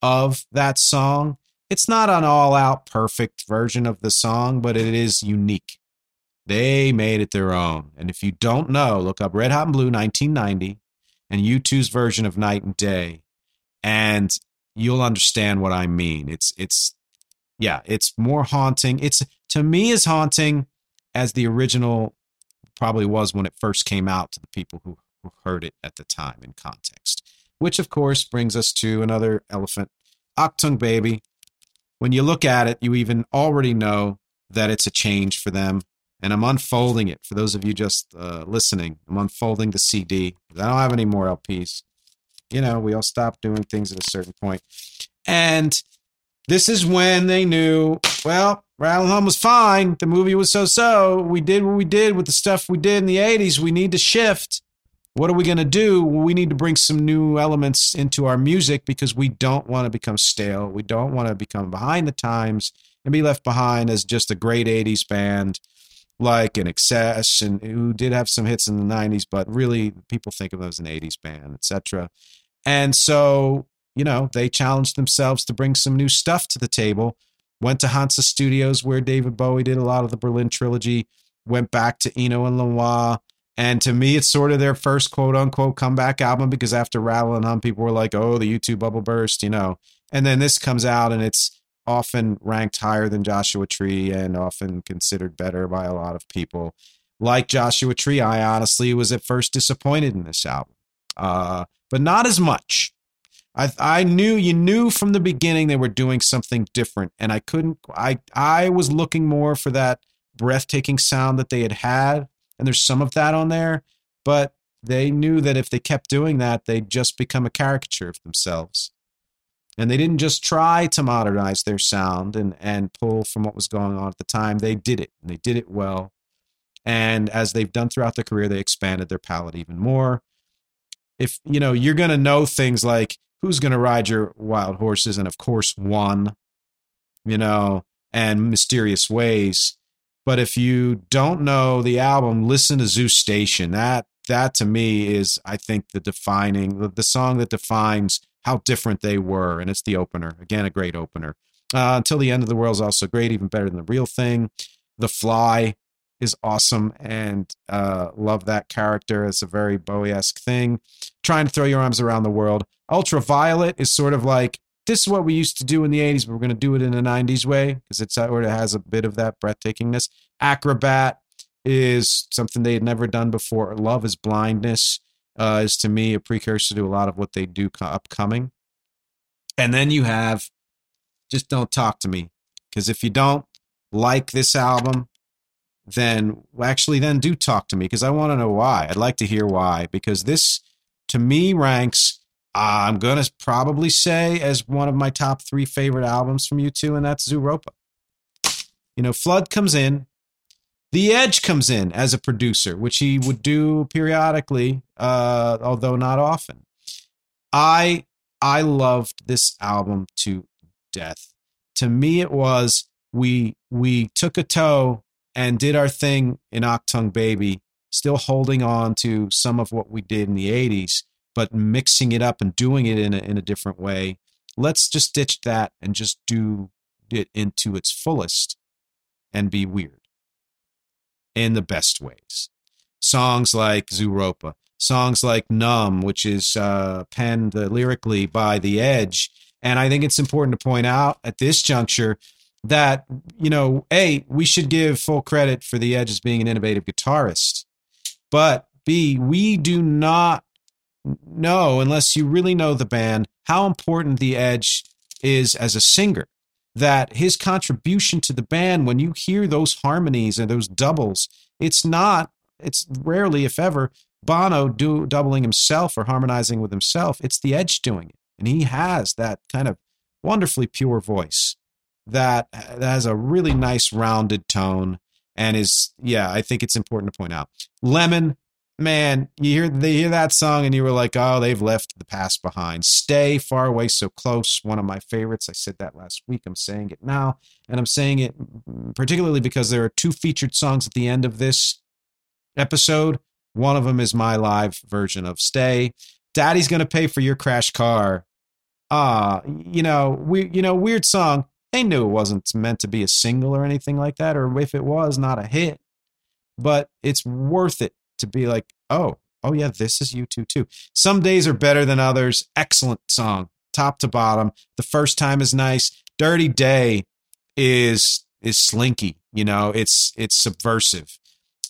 of that song. It's not an all out perfect version of the song, but it is unique. They made it their own. And if you don't know, look up Red Hot and Blue 1990 and U2's version of Night and Day, and you'll understand what I mean. It's, it's, yeah, it's more haunting. It's, to me, as haunting as the original probably was when it first came out to the people who, who heard it at the time in context. Which, of course, brings us to another elephant Achtung Baby. When you look at it, you even already know that it's a change for them. And I'm unfolding it for those of you just uh, listening. I'm unfolding the CD. I don't have any more LPs. You know, we all stop doing things at a certain point. And this is when they knew, well, Rattle Hum was fine. The movie was so so. We did what we did with the stuff we did in the 80s. We need to shift. What are we going to do? We need to bring some new elements into our music because we don't want to become stale. We don't want to become behind the times and be left behind as just a great 80s band like INXS, and who did have some hits in the 90s, but really people think of them as an 80s band, etc. And so, you know, they challenged themselves to bring some new stuff to the table. Went to Hansa Studios where David Bowie did a lot of the Berlin trilogy, went back to Eno and Lanois. And to me, it's sort of their first quote unquote comeback album because after Rattle and Hum, people were like, oh, the U2 bubble burst, you know. And then this comes out and it's often ranked higher than Joshua Tree and often considered better by a lot of people. Like Joshua Tree, I honestly was at first disappointed in this album, uh, but not as much. I I knew you knew from the beginning they were doing something different, and I couldn't. I I was looking more for that breathtaking sound that they had had, and there's some of that on there, but they knew that if they kept doing that, they'd just become a caricature of themselves. And they didn't just try to modernize their sound and, and pull from what was going on at the time. They did it, and they did it well. And as they've done throughout their career, they expanded their palette even more. If you know, you're going to know things like who's going to ride your wild horses, and of course, one, you know, and mysterious ways. But if you don't know the album, listen to Zoo Station. That that to me is, I think, the defining the, the song that defines how different they were. And it's the opener. Again, a great opener. Uh, Until the End of the World is also great, even better than The Real Thing. The Fly is awesome and uh, love that character. It's a very Bowie esque thing. Trying to throw your arms around the world. Ultraviolet is sort of like this is what we used to do in the 80s, but we're going to do it in a 90s way because it's sort of has a bit of that breathtakingness. Acrobat is something they had never done before. Love is blindness uh, is to me a precursor to a lot of what they do co- upcoming. And then you have just don't talk to me because if you don't like this album, then actually then do talk to me because I want to know why. I'd like to hear why because this to me ranks. I'm gonna probably say as one of my top three favorite albums from U2, and that's Zooropa. You know, Flood comes in, the Edge comes in as a producer, which he would do periodically, uh, although not often. I I loved this album to death. To me, it was we we took a toe and did our thing in Achtung Baby, still holding on to some of what we did in the '80s, but mixing it up and doing it in a, in a different way. Let's just ditch that and just do it into its fullest and be weird in the best ways. Songs like Zooropa, songs like Numb, which is uh, penned uh, lyrically by The Edge. And I think it's important to point out at this juncture that, you know, A, we should give full credit for The Edge as being an innovative guitarist. But B, we do not know, unless you really know the band, how important The Edge is as a singer. That his contribution to the band, when you hear those harmonies and those doubles, it's not, it's rarely, if ever, Bono do doubling himself or harmonizing with himself. It's the Edge doing it, and he has that kind of wonderfully pure voice that, that has a really nice rounded tone and is yeah. I think it's important to point out. Lemon, man, you hear they hear that song and you were like, oh, they've left the past behind. Stay far away, so close. One of my favorites. I said that last week. I'm saying it now, and I'm saying it particularly because there are two featured songs at the end of this episode. One of them is my live version of Stay. Daddy's gonna pay for your crash car. Ah, you know, we you know, weird song. They knew it wasn't meant to be a single or anything like that, or if it was, not a hit. But it's worth it to be like, oh, oh yeah, this is U2 too. Some days are better than others. Excellent song, top to bottom. The first time is nice. Dirty Day is is slinky. You know, it's it's subversive.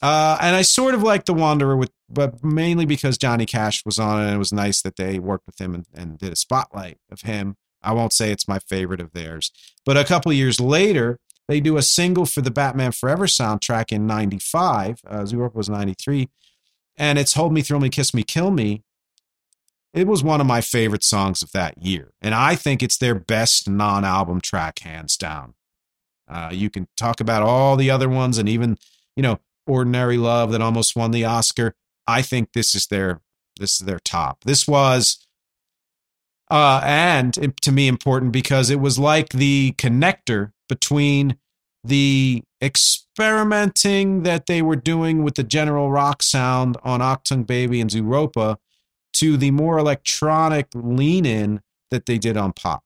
Uh, and I sort of like The Wanderer with, but mainly because Johnny Cash was on it, and it was nice that they worked with him and, and did a spotlight of him. I won't say it's my favorite of theirs, but a couple years later, they do a single for the Batman Forever soundtrack in '95. Uh, Zooropa was '93, and it's "Hold Me, Thrill Me, Kiss Me, Kill Me." It was one of my favorite songs of that year, and I think it's their best non-album track, hands down. Uh, you can talk about all the other ones, and even you know Ordinary Love that almost won the Oscar. I think this is their this is their top. This was uh and to me important because it was like the connector between the experimenting that they were doing with the general rock sound on Achtung Baby and Zooropa to the more electronic lean in that they did on pop.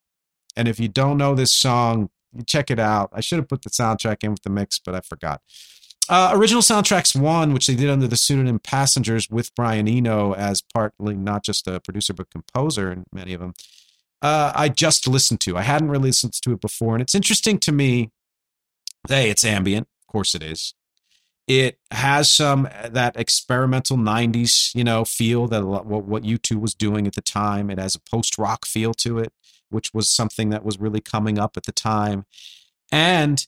And if you don't know this song, check it out. I should have put the soundtrack in with the mix, but I forgot. Uh, original soundtracks one, which they did under the pseudonym Passengers with Brian Eno as partly not just a producer but composer in many of them. Uh, I just listened to. I hadn't really listened to it before, and it's interesting to me. Hey, it's ambient, of course it is. It has some uh, that experimental '90s, you know, feel that what what U2 was doing at the time. It has a post rock feel to it, which was something that was really coming up at the time, and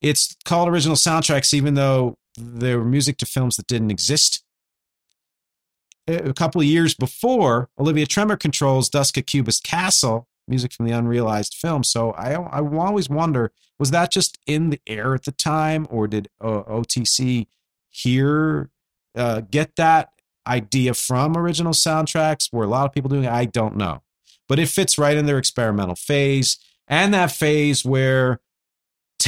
it's called original soundtracks, even though there were music to films that didn't exist. A couple of years before, Olivia Tremor Control's Dusk at Cubist Castle, music from the unrealized film. So I, I always wonder was that just in the air at the time, or did uh, OTC hear, uh, get that idea from original soundtracks? Were a lot of people doing it? I don't know. But it fits right in their experimental phase and that phase where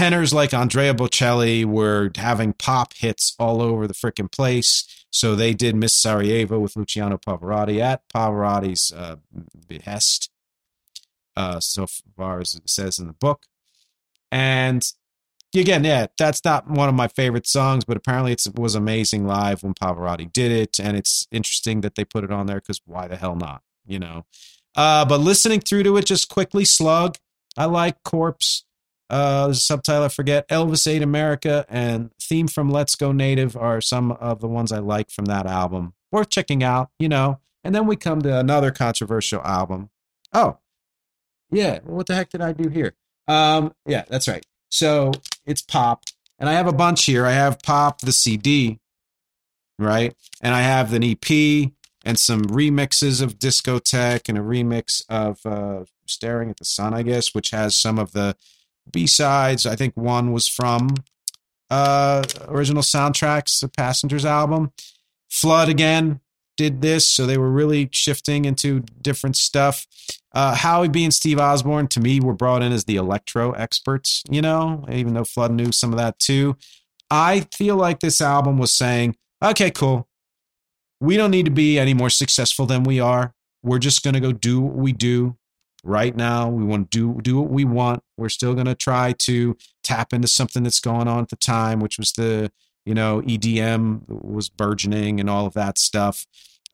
tenors like Andrea Bocelli were having pop hits all over the freaking place. So they did Miss Sarajevo with Luciano Pavarotti at Pavarotti's uh, behest, uh, so far as it says in the book. And again, yeah, that's not one of my favorite songs, but apparently it was amazing live when Pavarotti did it. And it's interesting that they put it on there because why the hell not, you know? Uh, but listening through to it just quickly, Slug, I like Corpse. Uh, subtitle I forget. Elvis Ate America and theme from Let's Go Native are some of the ones I like from that album. Worth checking out, you know. And then we come to another controversial album. Oh, yeah. What the heck did I do here? Um, yeah, that's right. So it's pop, and I have a bunch here. I have pop the CD, right, and I have an EP and some remixes of Discotheque and a remix of uh, Staring at the Sun, I guess, which has some of the B sides. I think one was from uh, original soundtracks, the Passengers album. Flood again did this, so they were really shifting into different stuff. Uh, Howie B and Steve Osborne, to me, were brought in as the electro experts, you know, even though Flood knew some of that too. I feel like this album was saying, okay, cool. We don't need to be any more successful than we are. We're just going to go do what we do right now. We want to do do what we want. We're still going to try to tap into something that's going on at the time, which was the you know EDM was burgeoning and all of that stuff.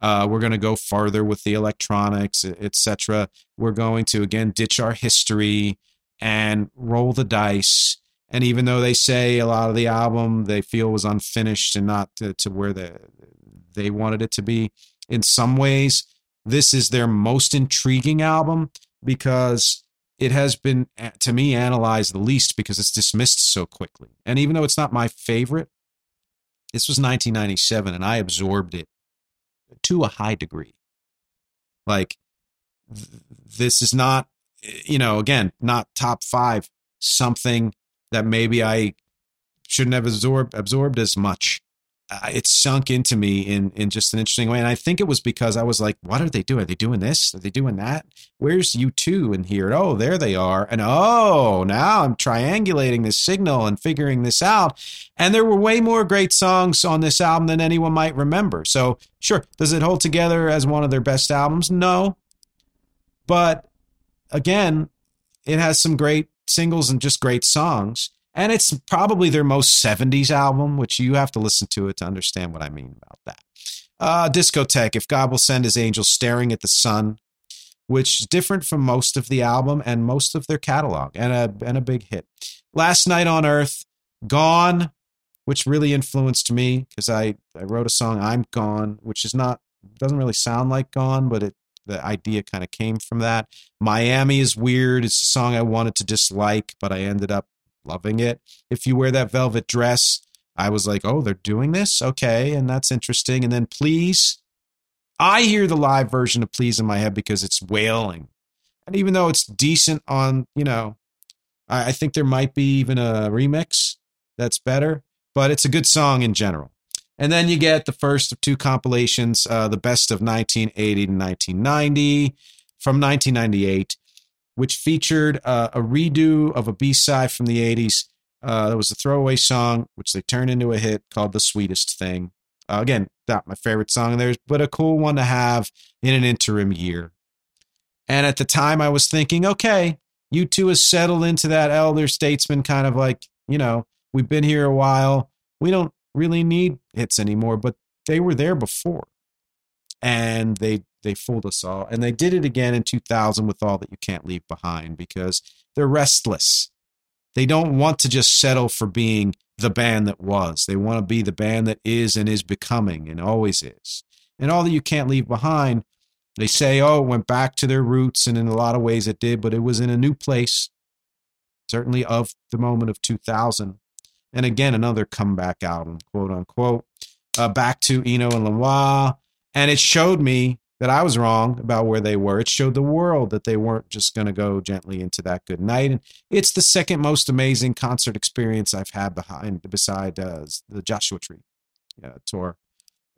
Uh, we're going to go farther with the electronics, etc. We're going to again ditch our history and roll the dice. And even though they say a lot of the album they feel was unfinished and not to, to where the, they wanted it to be, in some ways, this is their most intriguing album because it has been to me analyzed the least because it's dismissed so quickly. And even though it's not my favorite, this was 1997 and I absorbed it to a high degree. Like th- this is not you know, again, not top 5 something that maybe I shouldn't have absorbed absorbed as much. It sunk into me in in just an interesting way. And I think it was because I was like, what are they doing? Are they doing this? Are they doing that? Where's U2 in here? Oh, there they are. And oh, now I'm triangulating this signal and figuring this out. And there were way more great songs on this album than anyone might remember. So, sure, does it hold together as one of their best albums? No. But again, it has some great singles and just great songs and it's probably their most 70s album, which you have to listen to it to understand what I mean about that. Uh, Discotheque, If God Will Send His Angels Staring at the Sun, which is different from most of the album and most of their catalog, and a, and a big hit. Last Night on Earth, Gone, which really influenced me because I, I wrote a song, I'm Gone, which is not, doesn't really sound like Gone, but it the idea kind of came from that. Miami is weird. It's a song I wanted to dislike, but I ended up loving it. If you wear that velvet dress, I was like, oh, they're doing this? Okay. And that's interesting. And then Please, I hear the live version of Please in my head because it's wailing. And even though it's decent on, you know, I, I think there might be even a remix that's better, but it's a good song in general. And then you get the first of two compilations, uh, the best of 1980 to 1990 from 1998 which featured uh, a redo of a B side from the 80s. Uh, there was a throwaway song, which they turned into a hit called The Sweetest Thing. Uh, again, not my favorite song there, but a cool one to have in an interim year. And at the time, I was thinking, okay, U2 has settled into that elder statesman kind of like, you know, we've been here a while. We don't really need hits anymore, but they were there before. And they they fooled us all. And they did it again in 2000 with All That You Can't Leave Behind because they're restless. They don't want to just settle for being the band that was. They want to be the band that is and is becoming and always is. And All That You Can't Leave Behind, they say, oh, it went back to their roots. And in a lot of ways it did, but it was in a new place, certainly of the moment of 2000. And again, another comeback album, quote unquote. Uh, back to Eno and Lanois. And it showed me that I was wrong about where they were. It showed the world that they weren't just going to go gently into that good night. And it's the second most amazing concert experience I've had behind beside uh, the Joshua Tree uh, tour.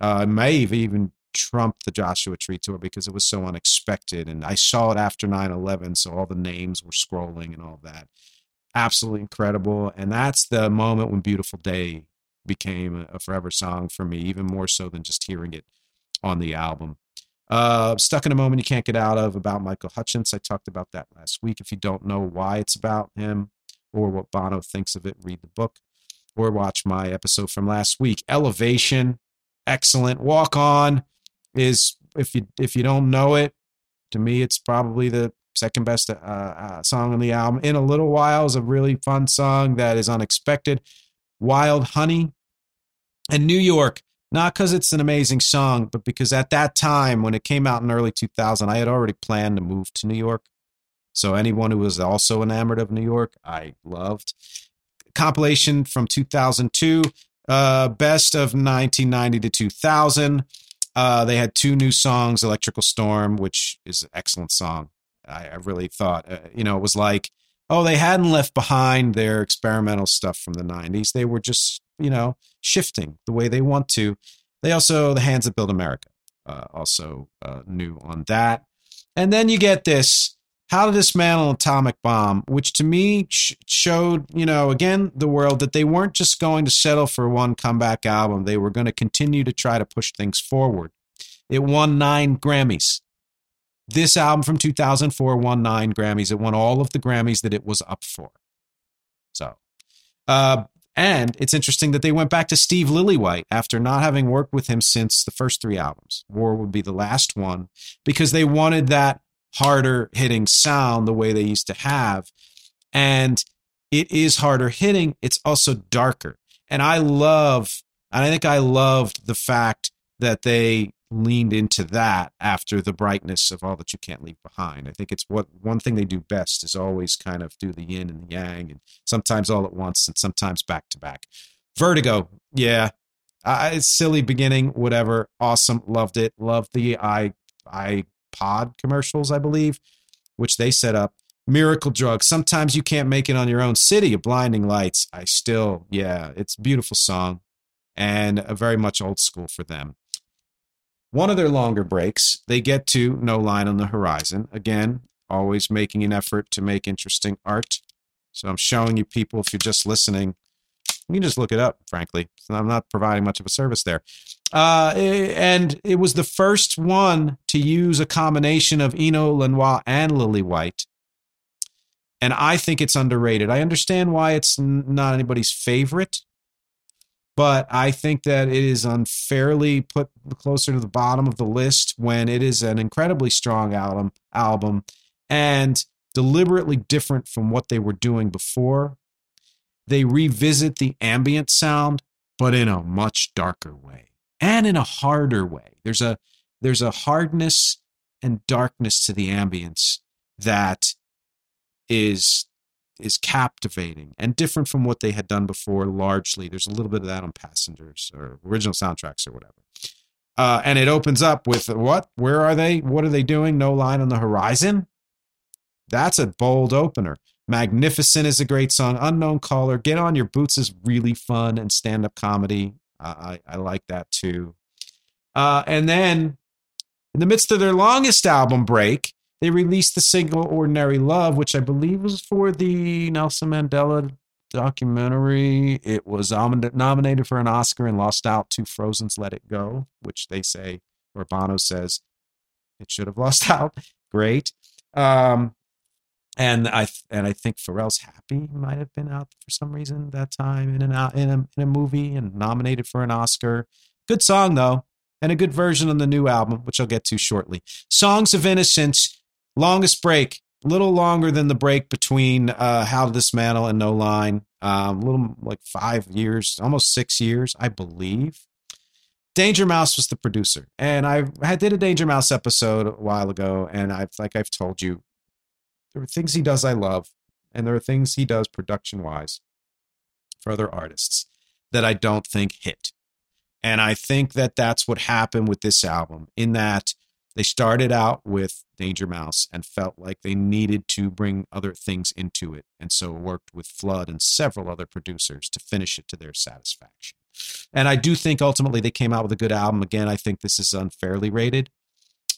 Uh, may have even trumped the Joshua Tree tour because it was so unexpected. And I saw it after 9 11, so all the names were scrolling and all that. Absolutely incredible. And that's the moment when Beautiful Day became a forever song for me, even more so than just hearing it on the album. Uh, Stuck in a Moment You Can't Get Out of about Michael Hutchence. I talked about that last week. If you don't know why it's about him or what Bono thinks of it, read the book or watch my episode from last week. Elevation, excellent. Walk On is if you if you don't know it, to me it's probably the second best uh, uh, song on the album. In a little while is a really fun song that is unexpected. Wild Honey and New York not because it's an amazing song, but because at that time, when it came out in early 2000, I had already planned to move to New York. So anyone who was also enamored of New York, I loved. Compilation from 2002, uh, best of 1990 to 2000. Uh, they had two new songs, Electrical Storm, which is an excellent song. I, I really thought, uh, you know, it was like, oh, they hadn't left behind their experimental stuff from the 90s. They were just you know, shifting the way they want to. They also, the hands that build America, uh, also uh, new on that. And then you get this how to dismantle an atomic bomb, which to me sh- showed, you know, again, the world that they weren't just going to settle for one comeback album. They were going to continue to try to push things forward. It won nine Grammys. This album from 2004 won nine Grammys. It won all of the Grammys that it was up for. So, uh, and it's interesting that they went back to Steve Lillywhite after not having worked with him since the first three albums. War would be the last one because they wanted that harder hitting sound the way they used to have. And it is harder hitting, it's also darker. And I love, and I think I loved the fact that they leaned into that after the brightness of all that you can't leave behind. I think it's what one thing they do best is always kind of do the yin and the yang, and sometimes all at once, and sometimes back to back. Vertigo, yeah, uh, silly beginning, whatever. Awesome, loved it. Loved the i iPod commercials, I believe, which they set up. Miracle Drug. Sometimes you can't make it on your own. City of Blinding Lights. I still, yeah, it's beautiful song and a very much old school for them. One of their longer breaks, they get to No Line on the Horizon. Again, always making an effort to make interesting art. So I'm showing you people, if you're just listening, you can just look it up, frankly. I'm not providing much of a service there. Uh, and it was the first one to use a combination of Eno Lanois and Lillywhite. And I think it's underrated. I understand why it's not anybody's favorite, but I think that it is unfairly put closer to the bottom of the list when it is an incredibly strong album album and deliberately different from what they were doing before they revisit the ambient sound, but in a much darker way and in a harder way. There's a there's a hardness and darkness to the ambience that is is captivating and different from what they had done before largely. There's a little bit of that on passengers or original soundtracks or whatever. Uh, and it opens up with what? Where are they? What are they doing? No line on the horizon? That's a bold opener. Magnificent is a great song. Unknown Caller, Get on Your Boots is really fun and stand up comedy. I, I like that too. Uh, and then, in the midst of their longest album break, they released the single Ordinary Love, which I believe was for the Nelson Mandela documentary. It was nominated for an Oscar and lost out to Frozen's Let It Go, which they say, or Bono says, it should have lost [LAUGHS] out. Great. Um, and I and I think Pharrell's Happy might have been out for some reason that time in an in a in a movie and nominated for an Oscar. Good song though, and a good version on the new album, which I'll get to shortly. Songs of Innocence, longest break, a little longer than the break between uh, How to Dismantle and No Line. Um, a little like five years, almost six years, I believe. Danger Mouse was the producer, and I, I did a Danger Mouse episode a while ago, and I've like I've told you, there are things he does I love, and there are things he does production wise for other artists that I don't think hit. And I think that that's what happened with this album, in that they started out with Danger Mouse and felt like they needed to bring other things into it. And so worked with Flood and several other producers to finish it to their satisfaction. And I do think ultimately they came out with a good album. Again, I think this is unfairly rated.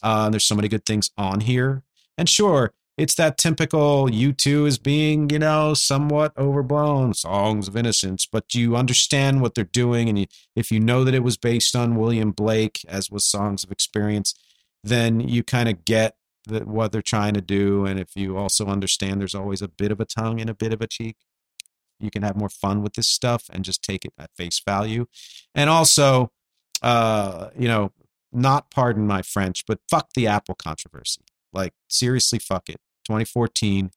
Uh, there's so many good things on here. And sure, it's that typical U2 is being, you know, somewhat overblown songs of innocence, but you understand what they're doing. And you, if you know that it was based on William Blake, as was Songs of Experience, then you kind of get what they're trying to do. And if you also understand there's always a bit of a tongue and a bit of a cheek, you can have more fun with this stuff and just take it at face value. And also, uh, you know, not pardon my French, but fuck the Apple controversy. Like, seriously, fuck it. 2014,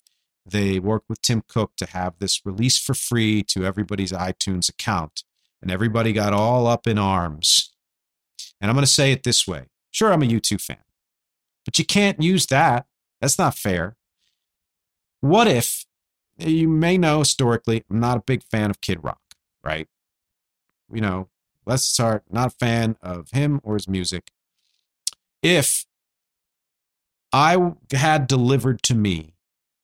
they worked with Tim Cook to have this release for free to everybody's iTunes account. And everybody got all up in arms. And I'm going to say it this way sure, I'm a U2 fan, but you can't use that. That's not fair. What if you may know historically, I'm not a big fan of Kid Rock, right? You know, let's start, not a fan of him or his music. If I had delivered to me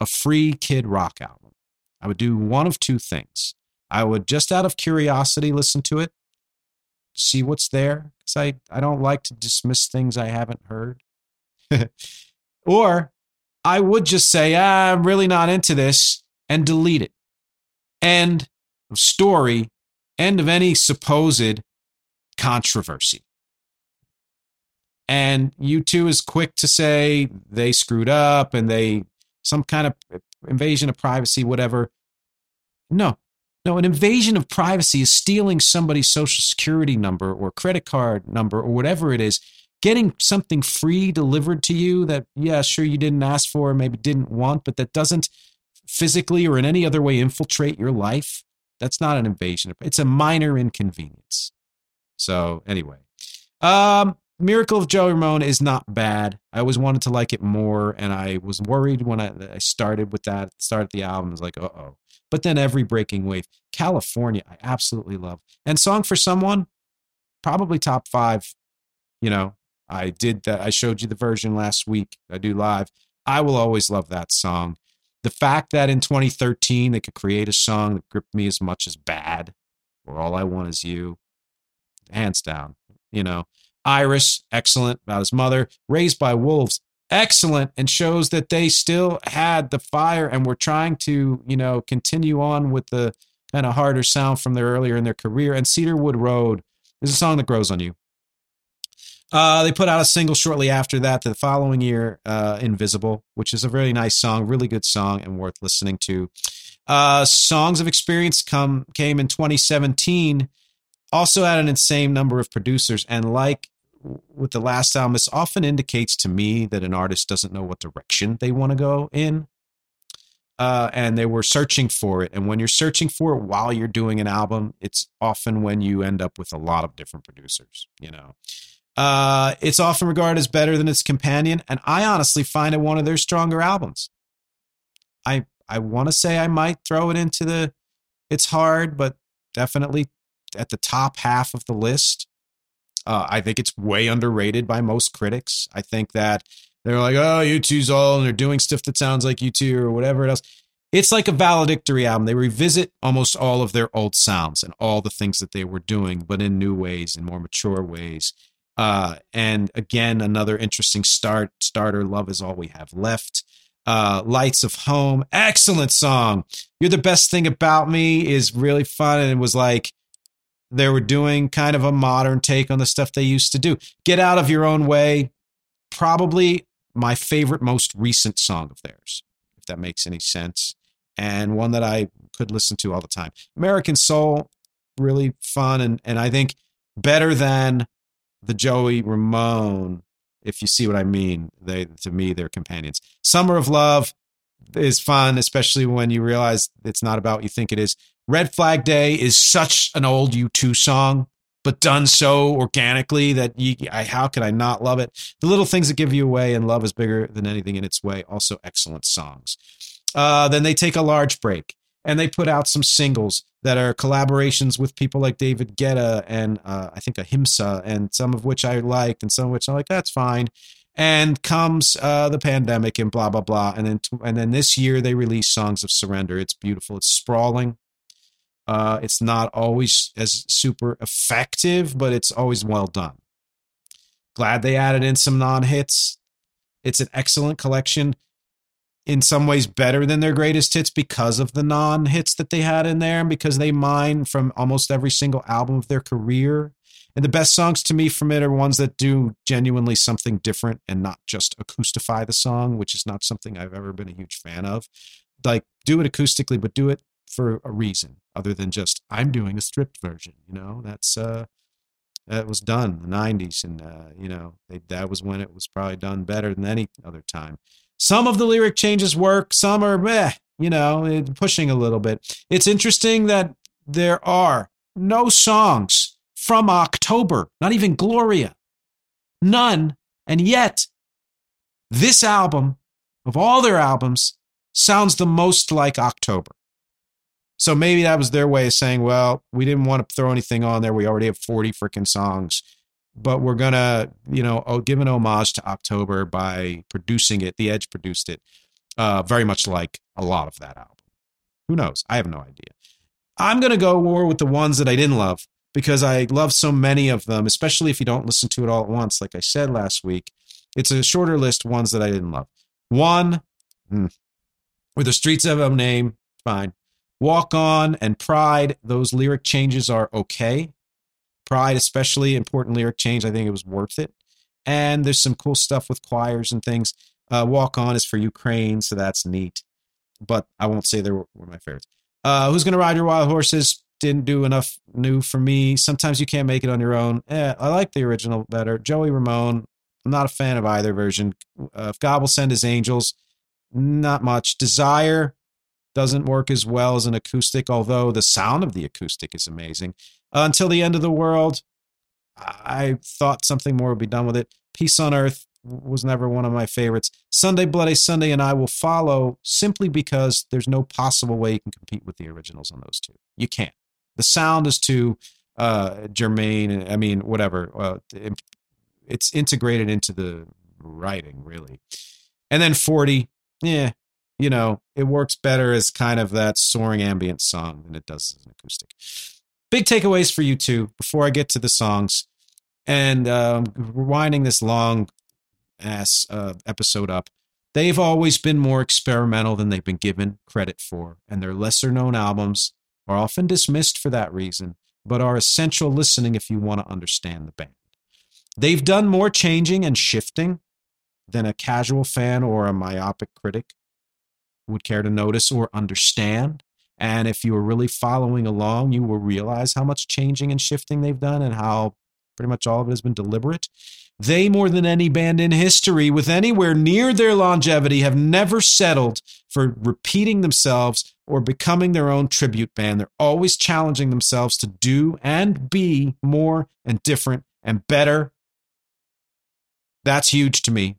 a free Kid Rock album, I would do one of two things. I would just out of curiosity listen to it, see what's there, because I, I don't like to dismiss things I haven't heard. [LAUGHS] or I would just say, ah, I'm really not into this and delete it. End of story, end of any supposed controversy. And U2 is quick to say they screwed up and they some kind of invasion of privacy, whatever. No, no, an invasion of privacy is stealing somebody's social security number or credit card number or whatever it is, getting something free delivered to you that, yeah, sure, you didn't ask for, maybe didn't want, but that doesn't physically or in any other way infiltrate your life. That's not an invasion. It's a minor inconvenience. So, anyway, um, Miracle of Joey Ramone is not bad. I always wanted to like it more, and I was worried when I, I started with that, started the album. I was like, uh oh. But then every breaking wave. California, I absolutely love. And Song for Someone, probably top five. You know, I did that. I showed you the version last week. I do live. I will always love that song. The fact that in 2013 they could create a song that gripped me as much as bad, or All I Want Is You, hands down. You know, Iris, excellent about his mother. Raised by Wolves, excellent, and shows that they still had the fire and were trying to, you know, continue on with the kind of harder sound from their earlier in their career. And Cedarwood Road is a song that grows on you. Uh, they put out a single shortly after that, the following year, uh, Invisible, which is a really nice song, really good song, and worth listening to. Uh, Songs of Experience come came in 2017, also had an insane number of producers, and like with the last album, this often indicates to me that an artist doesn't know what direction they want to go in. Uh, and they were searching for it. And when you're searching for it while you're doing an album, it's often when you end up with a lot of different producers, you know. Uh, it's often regarded as better than its companion, and I honestly find it one of their stronger albums. I I want to say I might throw it into the it's hard, but definitely at the top half of the list. Uh, I think it's way underrated by most critics. I think that they're like, oh, U2's all, and they're doing stuff that sounds like U2 or whatever else. It's like a valedictory album. They revisit almost all of their old sounds and all the things that they were doing, but in new ways, in more mature ways. Uh, and again, another interesting start starter. Love is all we have left. Uh, Lights of Home, excellent song. You're the best thing about me is really fun, and it was like they were doing kind of a modern take on the stuff they used to do. Get out of your own way. Probably my favorite, most recent song of theirs, if that makes any sense, and one that I could listen to all the time. American Soul, really fun, and and I think better than the Joey Ramone. If you see what I mean, they to me they're companions. Summer of Love is fun, especially when you realize it's not about what you think it is. Red Flag Day is such an old U2 song, but done so organically that you, I, how could I not love it? The little things that give you away and love is bigger than anything in its way. Also excellent songs. Uh, then they take a large break and they put out some singles that are collaborations with people like David Guetta and uh, I think Ahimsa, and some of which I liked, and some of which I'm like, that's fine. And comes uh, the pandemic and blah blah blah, and then and then this year they release Songs of Surrender. It's beautiful. It's sprawling. Uh, it's not always as super effective, but it's always well done. Glad they added in some non hits. It's an excellent collection in some ways better than their greatest hits because of the non hits that they had in there and because they mine from almost every single album of their career. And the best songs to me from it are ones that do genuinely something different and not just acoustify the song, which is not something I've ever been a huge fan of. Like, do it acoustically, but do it for a reason other than just, I'm doing a stripped version. You know, that's, uh, that was done in the 90s and uh, you know they, that was when it was probably done better than any other time some of the lyric changes work, some are meh, you know, pushing a little bit. It's interesting that there are no songs from October, not even Gloria. None. And yet, this album, of all their albums, sounds the most like October. So maybe that was their way of saying, well, we didn't want to throw anything on there. We already have 40 freaking songs but we're gonna you know give an homage to october by producing it. The edge produced it. Uh, very much like a lot of that album. Who knows? I have no idea. I'm gonna go more with the ones that i didn't love because i love so many of them especially if you don't listen to it all at once like i said last week. It's a shorter list ones that i didn't love. One hmm, where the streets have no name fine walk on and pride those lyric changes are okay Pride, especially important lyric change. I think it was worth it. And there's some cool stuff with choirs and things. Uh, Walk On is for Ukraine, so that's neat. But I won't say they were, my favorites. Uh, Who's Gonna Ride Your Wild Horses didn't do enough new for me. Sometimes you can't make it on your own. Eh, I like the original better. Joey Ramone, I'm not a fan of either version. Uh, if God Will Send His Angels, not much. Desire doesn't work as well as an acoustic, although the sound of the acoustic is amazing. Uh, until the end of the world, I thought something more would be done with it. Peace on Earth was never one of my favorites. Sunday Bloody Sunday and I will follow simply because there's no possible way you can compete with the originals on those two. You can't. The sound is too uh, germane. I mean, whatever. Uh, it's integrated into the writing, really. And then 40, yeah, you know, it works better as kind of that soaring ambient song than it does as an acoustic. big takeaways for U2 before I get to the songs. And um, rewinding this long ass uh, episode up, they've always been more experimental than they've been given credit for, and their lesser known albums are often dismissed for that reason, but are essential listening if you want to understand the band. They've done more changing and shifting than a casual fan or a myopic critic would care to notice or understand. And if you were really following along, you will realize how much changing and shifting they've done and how pretty much all of it has been deliberate. They, more than any band in history with anywhere near their longevity, have never settled for repeating themselves or becoming their own tribute band. They're always challenging themselves to do and be more and different and better. That's huge to me.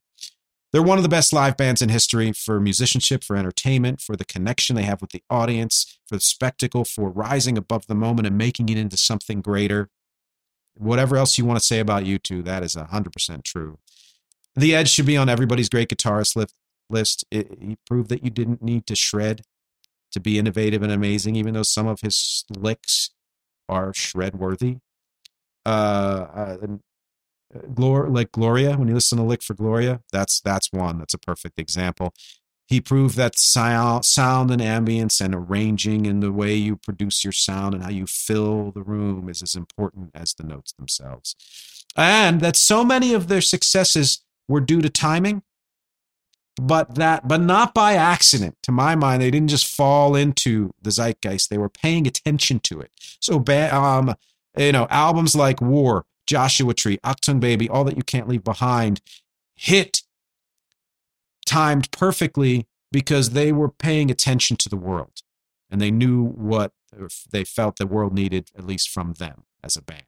They're one of the best live bands in history for musicianship, for entertainment, for the connection they have with the audience, for the spectacle, for rising above the moment and making it into something greater. Whatever else you want to say about U2, that is 100% true. The Edge should be on everybody's great guitarist list. It, he proved that you didn't need to shred to be innovative and amazing, even though some of his licks are shred worthy. Uh, uh, Glor- like Gloria, when you listen to Lick for Gloria, that's that's one. That's a perfect example. He proved that sound, sound and ambience and arranging and the way you produce your sound and how you fill the room is as important as the notes themselves. And that so many of their successes were due to timing, but that but not by accident. To my mind, they didn't just fall into the zeitgeist; they were paying attention to it. So, um, you know, albums like War, Joshua Tree, Achtung Baby, All That You Can't Leave Behind hit timed perfectly because they were paying attention to the world and they knew what they felt the world needed, at least from them as a band.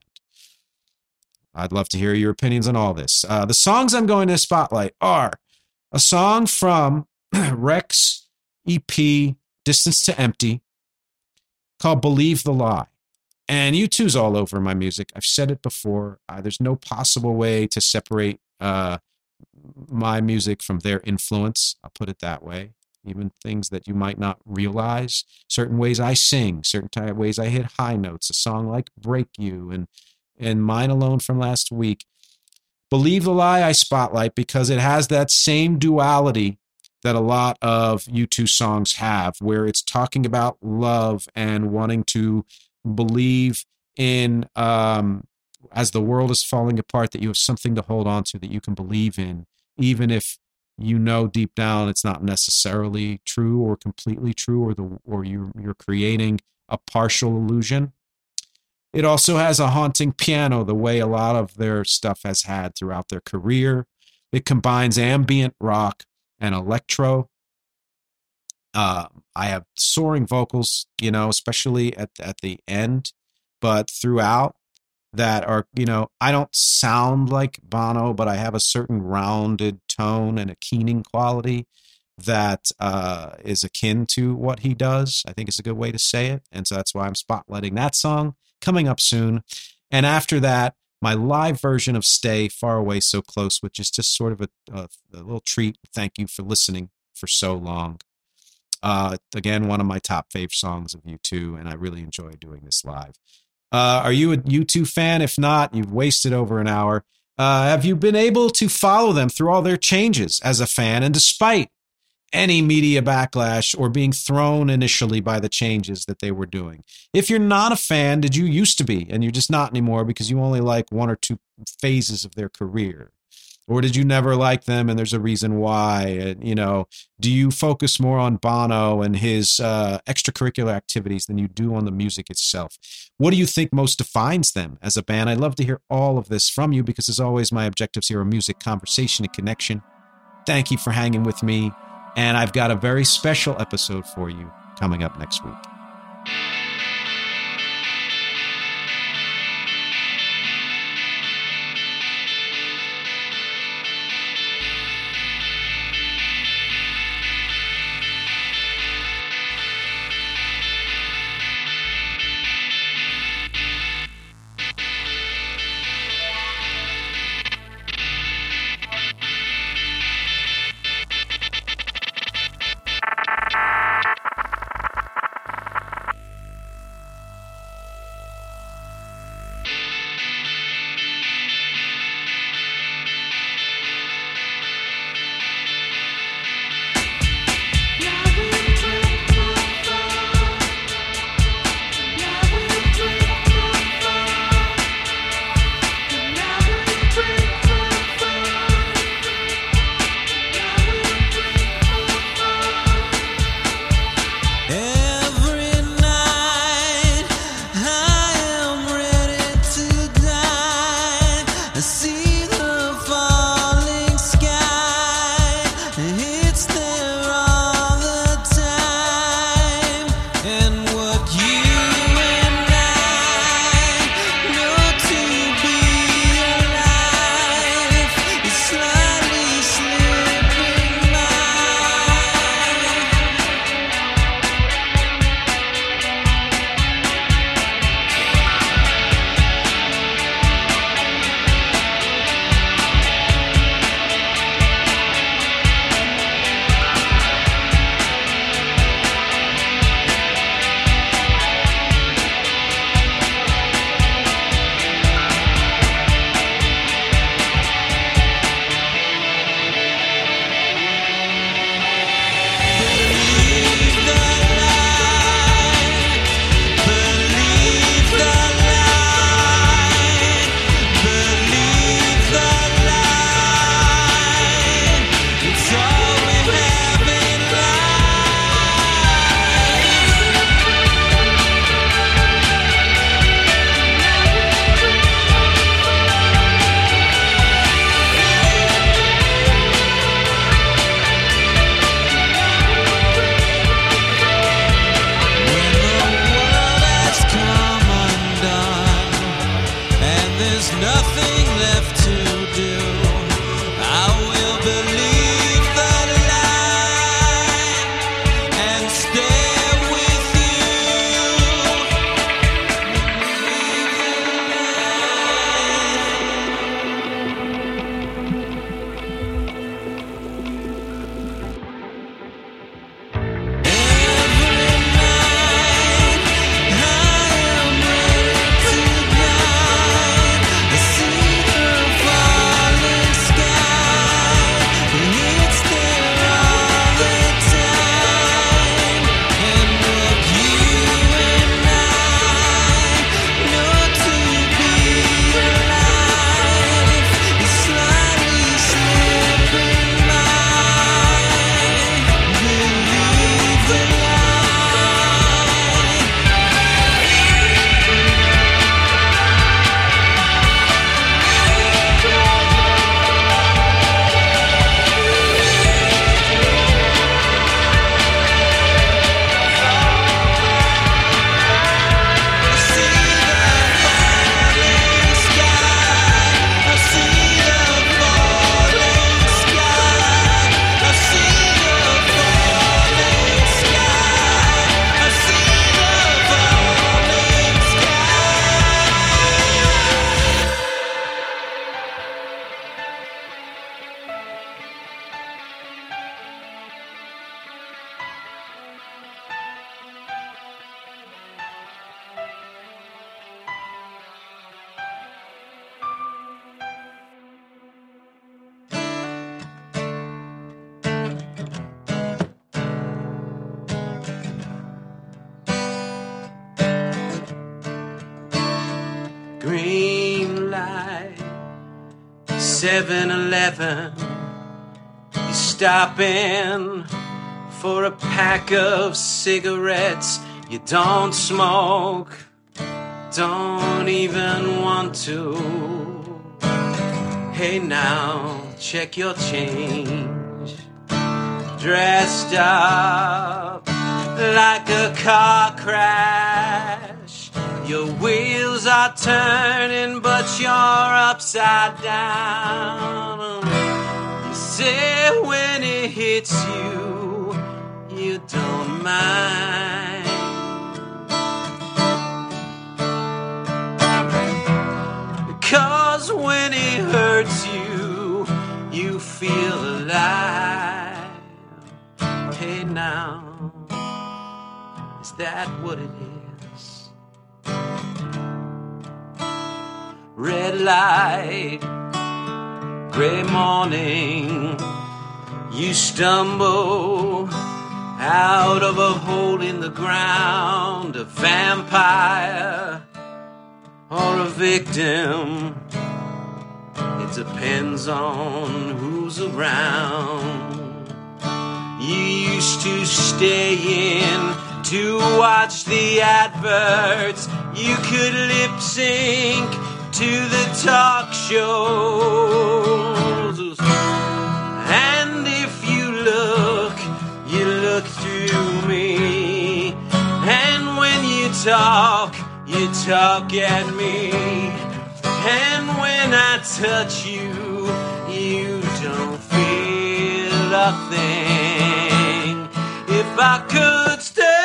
I'd love to hear your opinions on all this. Uh, the songs I'm going to spotlight are a song from [CLEARS THROAT] REC's EP Distance to Empty called Believe the Lie. And U2's all over my music. I've said it before. Uh, there's no possible way to separate uh, my music from their influence. I'll put it that way. Even things that you might not realize, certain ways I sing, certain type ways I hit high notes. A song like "Break You" and and "Mine Alone" from last week. Believe the lie I spotlight because it has that same duality that a lot of U2 songs have, where it's talking about love and wanting to believe in um, as the world is falling apart that you have something to hold on to that you can believe in even if you know deep down it's not necessarily true or completely true or the or you you're creating a partial illusion. It also has a haunting piano the way a lot of their stuff has had throughout their career. It combines ambient rock and electro uh, I have soaring vocals, you know, especially at at the end, but throughout that are, you know, I don't sound like Bono, but I have a certain rounded tone and a keening quality that uh, is akin to what he does. I think it's a good way to say it, and so that's why I'm spotlighting that song coming up soon. And after that, my live version of "Stay Far Away So Close," which is just sort of a, a, a little treat. Thank you for listening for so long. Uh, again, one of my top fave songs of U2, and I really enjoy doing this live. Uh, are you a U2 fan? If not, you've wasted over an hour. Uh, have you been able to follow them through all their changes as a fan? And despite any media backlash or being thrown initially by the changes that they were doing. If you're not a fan, did you used to be, and you're just not anymore because you only like one or two phases of their career? Or did you never like them and there's a reason why? You know do you focus more on bono and his uh, extracurricular activities than you do on the music itself? What do you think most defines them as a band? I'd love to hear all of this from you because as always my objectives here are music conversation and connection. Thank you for hanging with me and i've got a very special episode for you coming up next week You stop in for a pack of cigarettes. You don't smoke, don't even want to. Hey now, check your change. Dressed up like a car crash. Your wheels are turning, but you're upside down. Say when it hits you, you don't mind. Cause when it hurts you, you feel alive. Hey now, is that what it is? Red light, gray morning, you stumble out of a hole in the ground, a vampire or a victim. It depends on who's around. You used to stay in to watch the adverts. You could lip sync to the talk shows. And if you look, you look through me. And when you talk, you talk at me. And when I touch you, you don't feel a thing. If I could stay,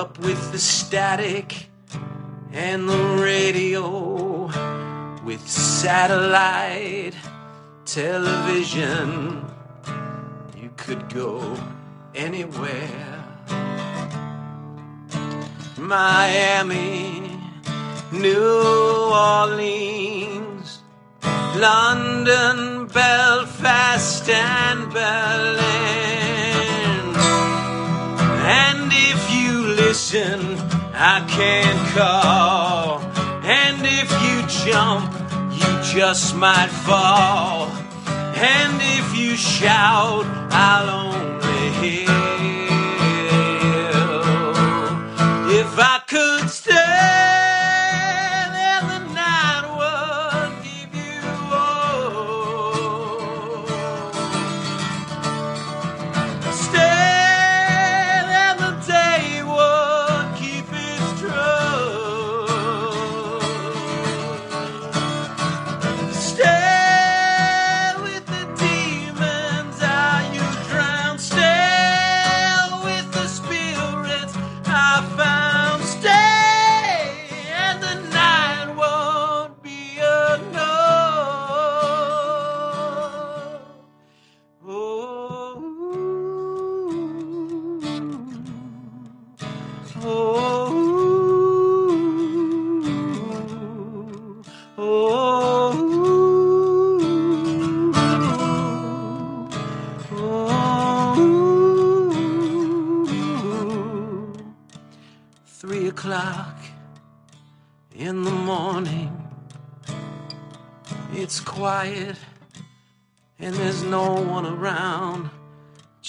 up with the static and the radio, with satellite television. You could go anywhere. Miami, New Orleans, London, Belfast, and Berlin. And if you listen, I can't call. And if you jump, you just might fall. And if you shout, I'll only hear.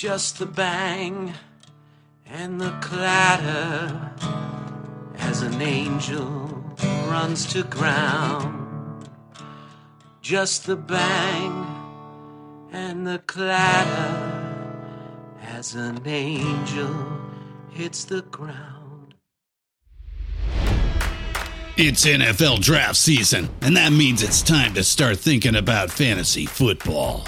Just the bang and the clatter as an angel runs to ground. Just the bang and the clatter as an angel hits the ground. It's NFL draft season, and that means it's time to start thinking about fantasy football.